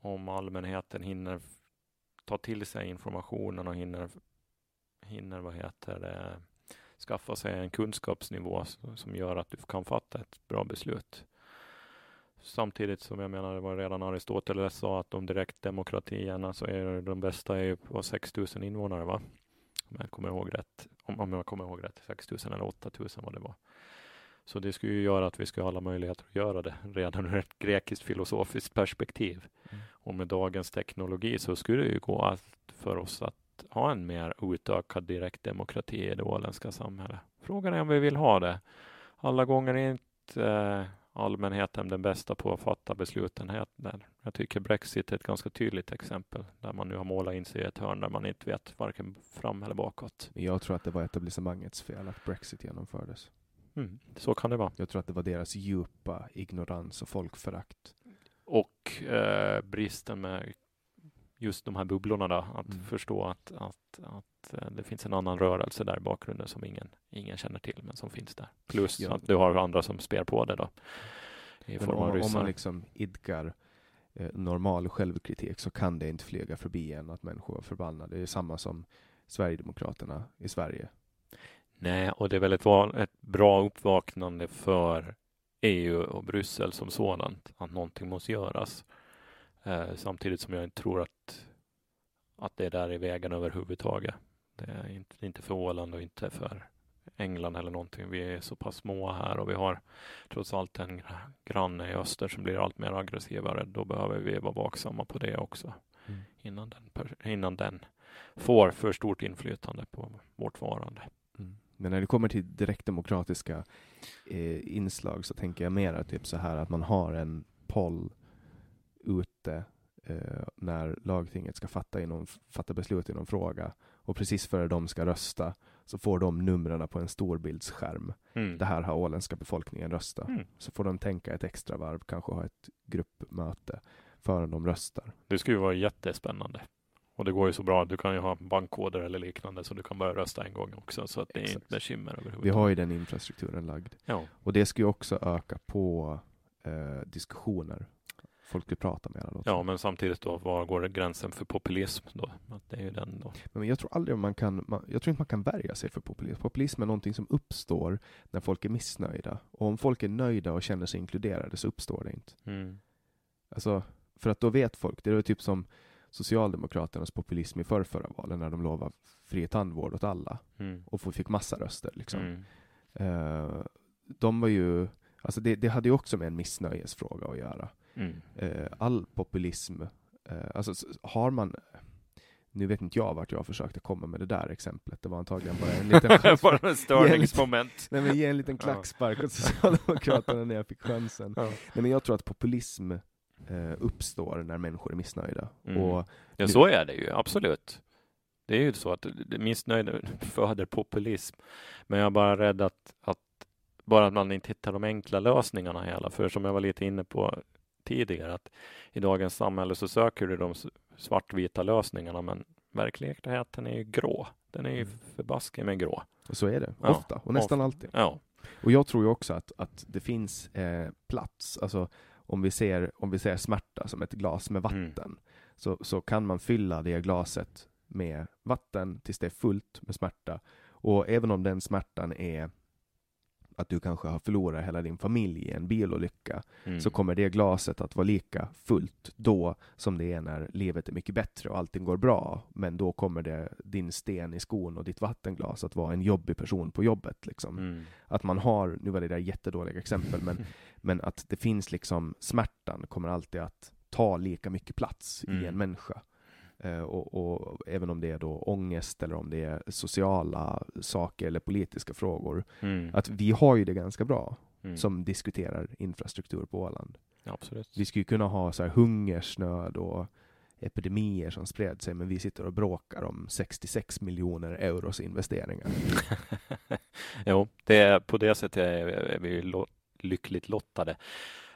om allmänheten hinner ta till sig informationen och hinner, hinner vad heter det, skaffa sig en kunskapsnivå som gör att du kan fatta ett bra beslut. Samtidigt som jag menar, det var redan Aristoteles sa att de direktdemokratierna så är de bästa är på 6000 invånare, va? Om jag kommer ihåg rätt. Om, om jag kommer ihåg rätt, 6000 eller 8000 vad det var. Så det skulle ju göra att vi skulle ha alla möjligheter att göra det redan ur ett grekiskt filosofiskt perspektiv. Mm. Och med dagens teknologi så skulle det ju gå att för oss att ha en mer utökad direktdemokrati i det åländska samhället. Frågan är om vi vill ha det. Alla gånger är inte eh, allmänheten den bästa på att fatta besluten. Jag tycker Brexit är ett ganska tydligt exempel där man nu har målat in sig i ett hörn där man inte vet varken fram eller bakåt. Jag tror att det var etablissemangets fel att Brexit genomfördes. Mm, så kan det vara. Jag tror att det var deras djupa ignorans och folkförakt. Och eh, bristen med just de här bubblorna då, att mm. förstå att, att, att eh, det finns en annan rörelse där i bakgrunden som ingen, ingen känner till, men som finns där. Plus ja. att du har andra som spär på det då. I form av om man liksom idkar eh, normal självkritik så kan det inte flyga förbi en att människor är förbannade. Det är samma som Sverigedemokraterna i Sverige. Nej, och det är väl ett, ett bra uppvaknande för EU och Bryssel som sådant, att någonting måste göras. Eh, samtidigt som jag inte tror att, att det där är vägen överhuvudtaget. Det är inte, inte för Åland och inte för England eller någonting. Vi är så pass små här och vi har trots allt en granne i öster som blir allt mer aggressivare. Då behöver vi vara vaksamma på det också mm. innan, den, innan den får för stort inflytande på vårt varande. Men när det kommer till direktdemokratiska eh, inslag så tänker jag mer typ så här att man har en poll ute eh, när lagtinget ska fatta, i någon, fatta beslut i någon fråga och precis före de ska rösta så får de numren på en storbildsskärm. Mm. Det här har åländska befolkningen röstat. Mm. Så får de tänka ett extra varv, kanske ha ett gruppmöte före de röstar. Det skulle ju vara jättespännande. Och det går ju så bra. Du kan ju ha bankkoder eller liknande så du kan börja rösta en gång också. Så att det är Exakt. inte bekymmer överhuvudtaget. Vi har ju den infrastrukturen lagd. Ja, Och det ska ju också öka på eh, diskussioner. Folk vill prata med varandra. ja, men samtidigt då, var går gränsen för populism då? Att det är ju den då. Men jag tror aldrig man kan, man, jag tror inte man kan värja sig för populism. Populism är någonting som uppstår när folk är missnöjda. Och om folk är nöjda och känner sig inkluderade så uppstår det inte. Mm. Alltså, för att då vet folk, det är typ som Socialdemokraternas populism i förrförra valen när de lovade fri tandvård åt alla Mm. och fick massa röster. Liksom. Mm. Eh, de var ju, alltså det, det hade ju också med en missnöjesfråga att göra. Mm. Eh, all populism, eh, alltså har man nu vet inte jag vart jag försökte komma med det där exemplet. Det var antagligen bara en liten. Bara störningsmoment. Nej men ge en liten klackspark åt Socialdemokraterna när jag fick chansen. Ja. Nej men jag tror att populism eh, uppstår när människor är missnöjda. Mm. Och Ja, så är det ju absolut. Det är ju så att missnöjd föder populism. Men jag är bara rädd att, att bara att man inte hittar de enkla lösningarna hela. För som jag var lite inne på tidigare, att i dagens samhälle så söker du de svartvita lösningarna, men verkligheten är ju grå. Den är ju Mm. förbaskat med grå. Och så är det, Ja, ofta, och nästan ofta. alltid. Ja. Och jag tror ju också att, att det finns eh, plats, alltså om vi, ser, om vi ser smärta som ett glas med Mm. vatten, så, så kan man fylla det glaset med vatten tills det är fullt med smärta. Och även om den smärtan är att du kanske har förlorat hela din familj i en bilolycka, Mm. så kommer det glaset att vara lika fullt då som det är när livet är mycket bättre och allting går bra. Men då kommer det, din sten i skon och ditt vattenglas att vara en jobbig person på jobbet. Liksom. Mm. Att man har, nu var det där jättedåliga exempel, men, men att det finns liksom, smärtan kommer alltid att ta lika mycket plats i Mm. en människa. Eh, och, och även om det är då ångest eller om det är sociala saker eller politiska frågor. Mm. Att vi har ju det ganska bra Mm. som diskuterar infrastruktur på Åland. Ja, absolut. Vi skulle kunna ha så här hungersnöd och epidemier som spred sig, men vi sitter och bråkar om 66 miljoner euros investeringar. jo, det är, på det sättet är, vi lyckligt lottade.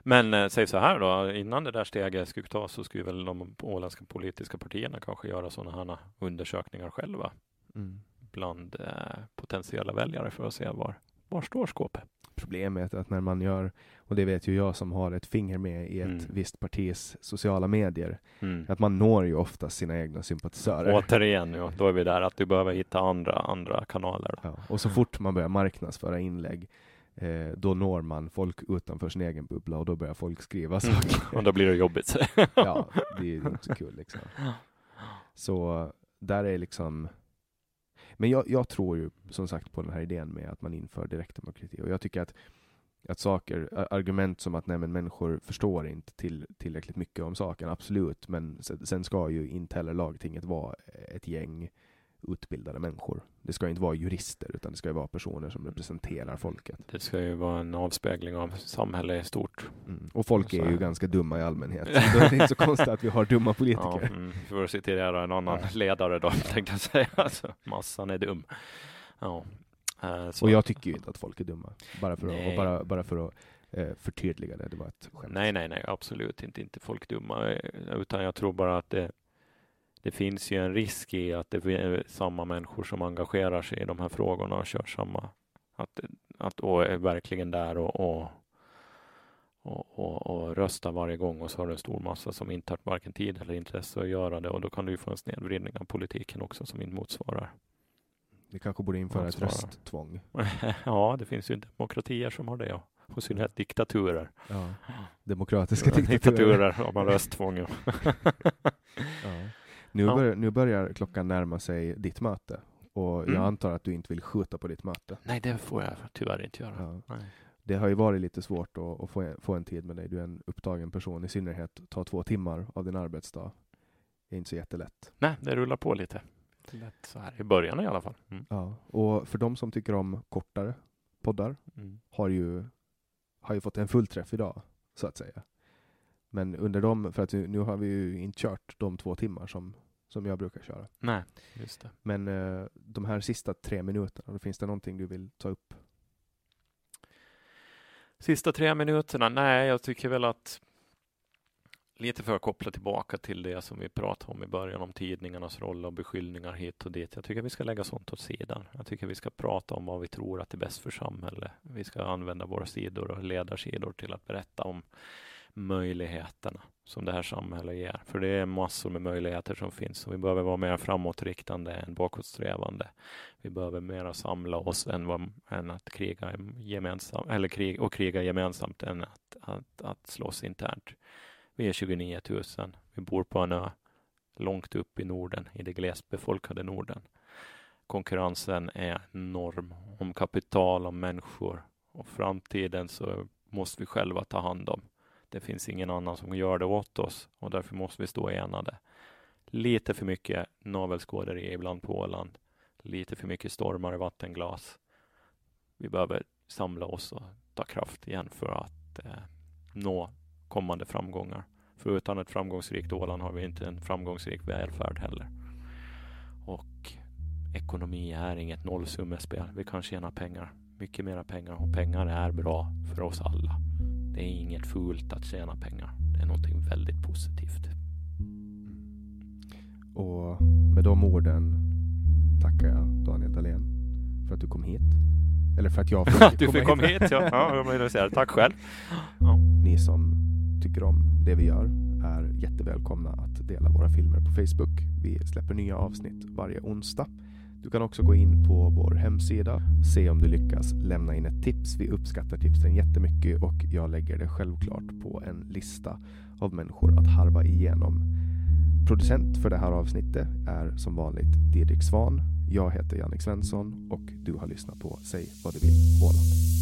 Men eh, säg så här då, innan det där steget skulle tas så skulle väl de åländska politiska partierna kanske göra sådana här undersökningar själva Mm. bland eh, potentiella väljare för att se var, var står skåpet. Problemet är att när man gör, och det vet ju jag som har ett finger med i ett Mm. visst partis sociala medier, Mm. att man når ju ofta sina egna sympatisörer. Återigen, ja, då är vi där att du behöver hitta andra, andra kanaler. Ja, och så fort man börjar marknadsföra inlägg, eh, då når man folk utanför sin egen bubbla och då börjar folk skriva saker. Och då blir det jobbigt. ja, det är inte så kul liksom. Så där är liksom Men jag, jag tror ju som sagt på den här idén med att man inför direktdemokrati och jag tycker att att saker, argument som att nej men människor förstår inte till, tillräckligt mycket om saken, absolut, men sen, sen ska ju inte heller lagtinget vara ett gäng utbildade människor. Det ska inte vara jurister, utan det ska ju vara personer som representerar folket. Det ska ju vara en avspegling av samhället i stort. Mm. Och folk är ju det. ganska dumma i allmänhet, då är det inte så konstigt att vi har dumma Ja, politiker. mm, för att citera en annan Ja. ledare då, tänkte jag säga. Alltså, massan är dum. Ja. eh, Så, Och jag tycker ju inte att folk är dumma. Bara för att, Nej. bara, bara för att eh, förtydliga det, det var ett skämt. nej, nej, nej, absolut inte, inte folk dumma, eh, utan jag tror bara att det, det finns ju en risk i att det är samma människor som engagerar sig i de här frågorna och kör samma, att, att och är verkligen där och, och och, och, och rösta varje gång och så har du en stor massa som inte har varken tid eller intresse att göra det och då kan du ju få en snedvridning av politiken också som inte motsvarar. Vi kanske borde införa ett Ansvara. rösttvång. ja, det finns ju demokratier som har det. Och i synnerhet diktaturer. Ja. Demokratiska diktaturer. diktaturer har man rösttvång. Ja. Nu, Ja. bör, nu börjar klockan närma sig ditt möte. Och Mm. jag antar att du inte vill skjuta på ditt möte. Nej, det får jag tyvärr inte göra. Ja. Det har ju varit lite svårt att, att få, en, få en tid med dig. Du är en upptagen person, i synnerhet ta två timmar av din arbetsdag. Det är inte så jättelätt. Nej, det rullar på lite. Lätt så här i början i alla fall. Mm. Ja. Och för de som tycker om kortare poddar Mm. har ju, har ju fått en fullträff idag, så att säga. Men under dem, för att nu har vi ju inte kört de två timmar som, som jag brukar köra. Nej, just det. Men eh, de här sista tre minuterna, då finns det någonting du vill ta upp? Sista tre minuterna? Nej, jag tycker väl att lite för att koppla tillbaka till det som vi pratade om i början om tidningarnas roll och beskyllningar hit och dit. Jag tycker vi ska lägga sånt åt sidan. Jag tycker vi ska prata om vad vi tror att är bäst för samhället. Vi ska använda våra sidor och ledarsidor till att berätta om möjligheterna som det här samhället ger. För det är massor med möjligheter som finns och vi behöver vara mer framåtriktande än bakåtsträvande. Vi behöver mer samla oss än, vad, än att kriga gemensamt eller krig, och kriga gemensamt än att, att, att slåss internt. Vi är 29 000. Vi bor på en ö långt upp i Norden, i det glesbefolkade Norden. Konkurrensen är enorm om kapital, om människor och framtiden så måste vi själva ta hand om. Det finns ingen annan som gör det åt oss och därför måste vi stå enade. Lite för mycket navelskåderi ibland på Åland. Lite för mycket stormar i vattenglas. Vi behöver samla oss och ta kraft igen för att eh, nå kommande framgångar. För utan ett framgångsrikt Åland har vi inte en framgångsrik välfärd heller. Och ekonomi är inget nollsummespel. Vi kan tjäna pengar, mycket mera pengar och pengar är bra för oss alla. Det är inget fult att tjäna pengar. Det är någonting väldigt positivt. Och med de orden tackar jag Daniel Dahlén för att du kom hit. Eller för att jag fick Du fick komma hit, ja. ja jag säga tack själv. Ja. Ni som tycker om det vi gör är jättevälkomna att dela våra filmer på Facebook. Vi släpper nya avsnitt varje onsdag. Du kan också gå in på vår hemsida, se om du lyckas lämna in ett tips. Vi uppskattar tipsen jättemycket och jag lägger det självklart på en lista av människor att harva igenom. Producent för det här avsnittet är som vanligt Didrik Svan. Jag heter Jannik Svensson och du har lyssnat på Säg vad du vill Åland.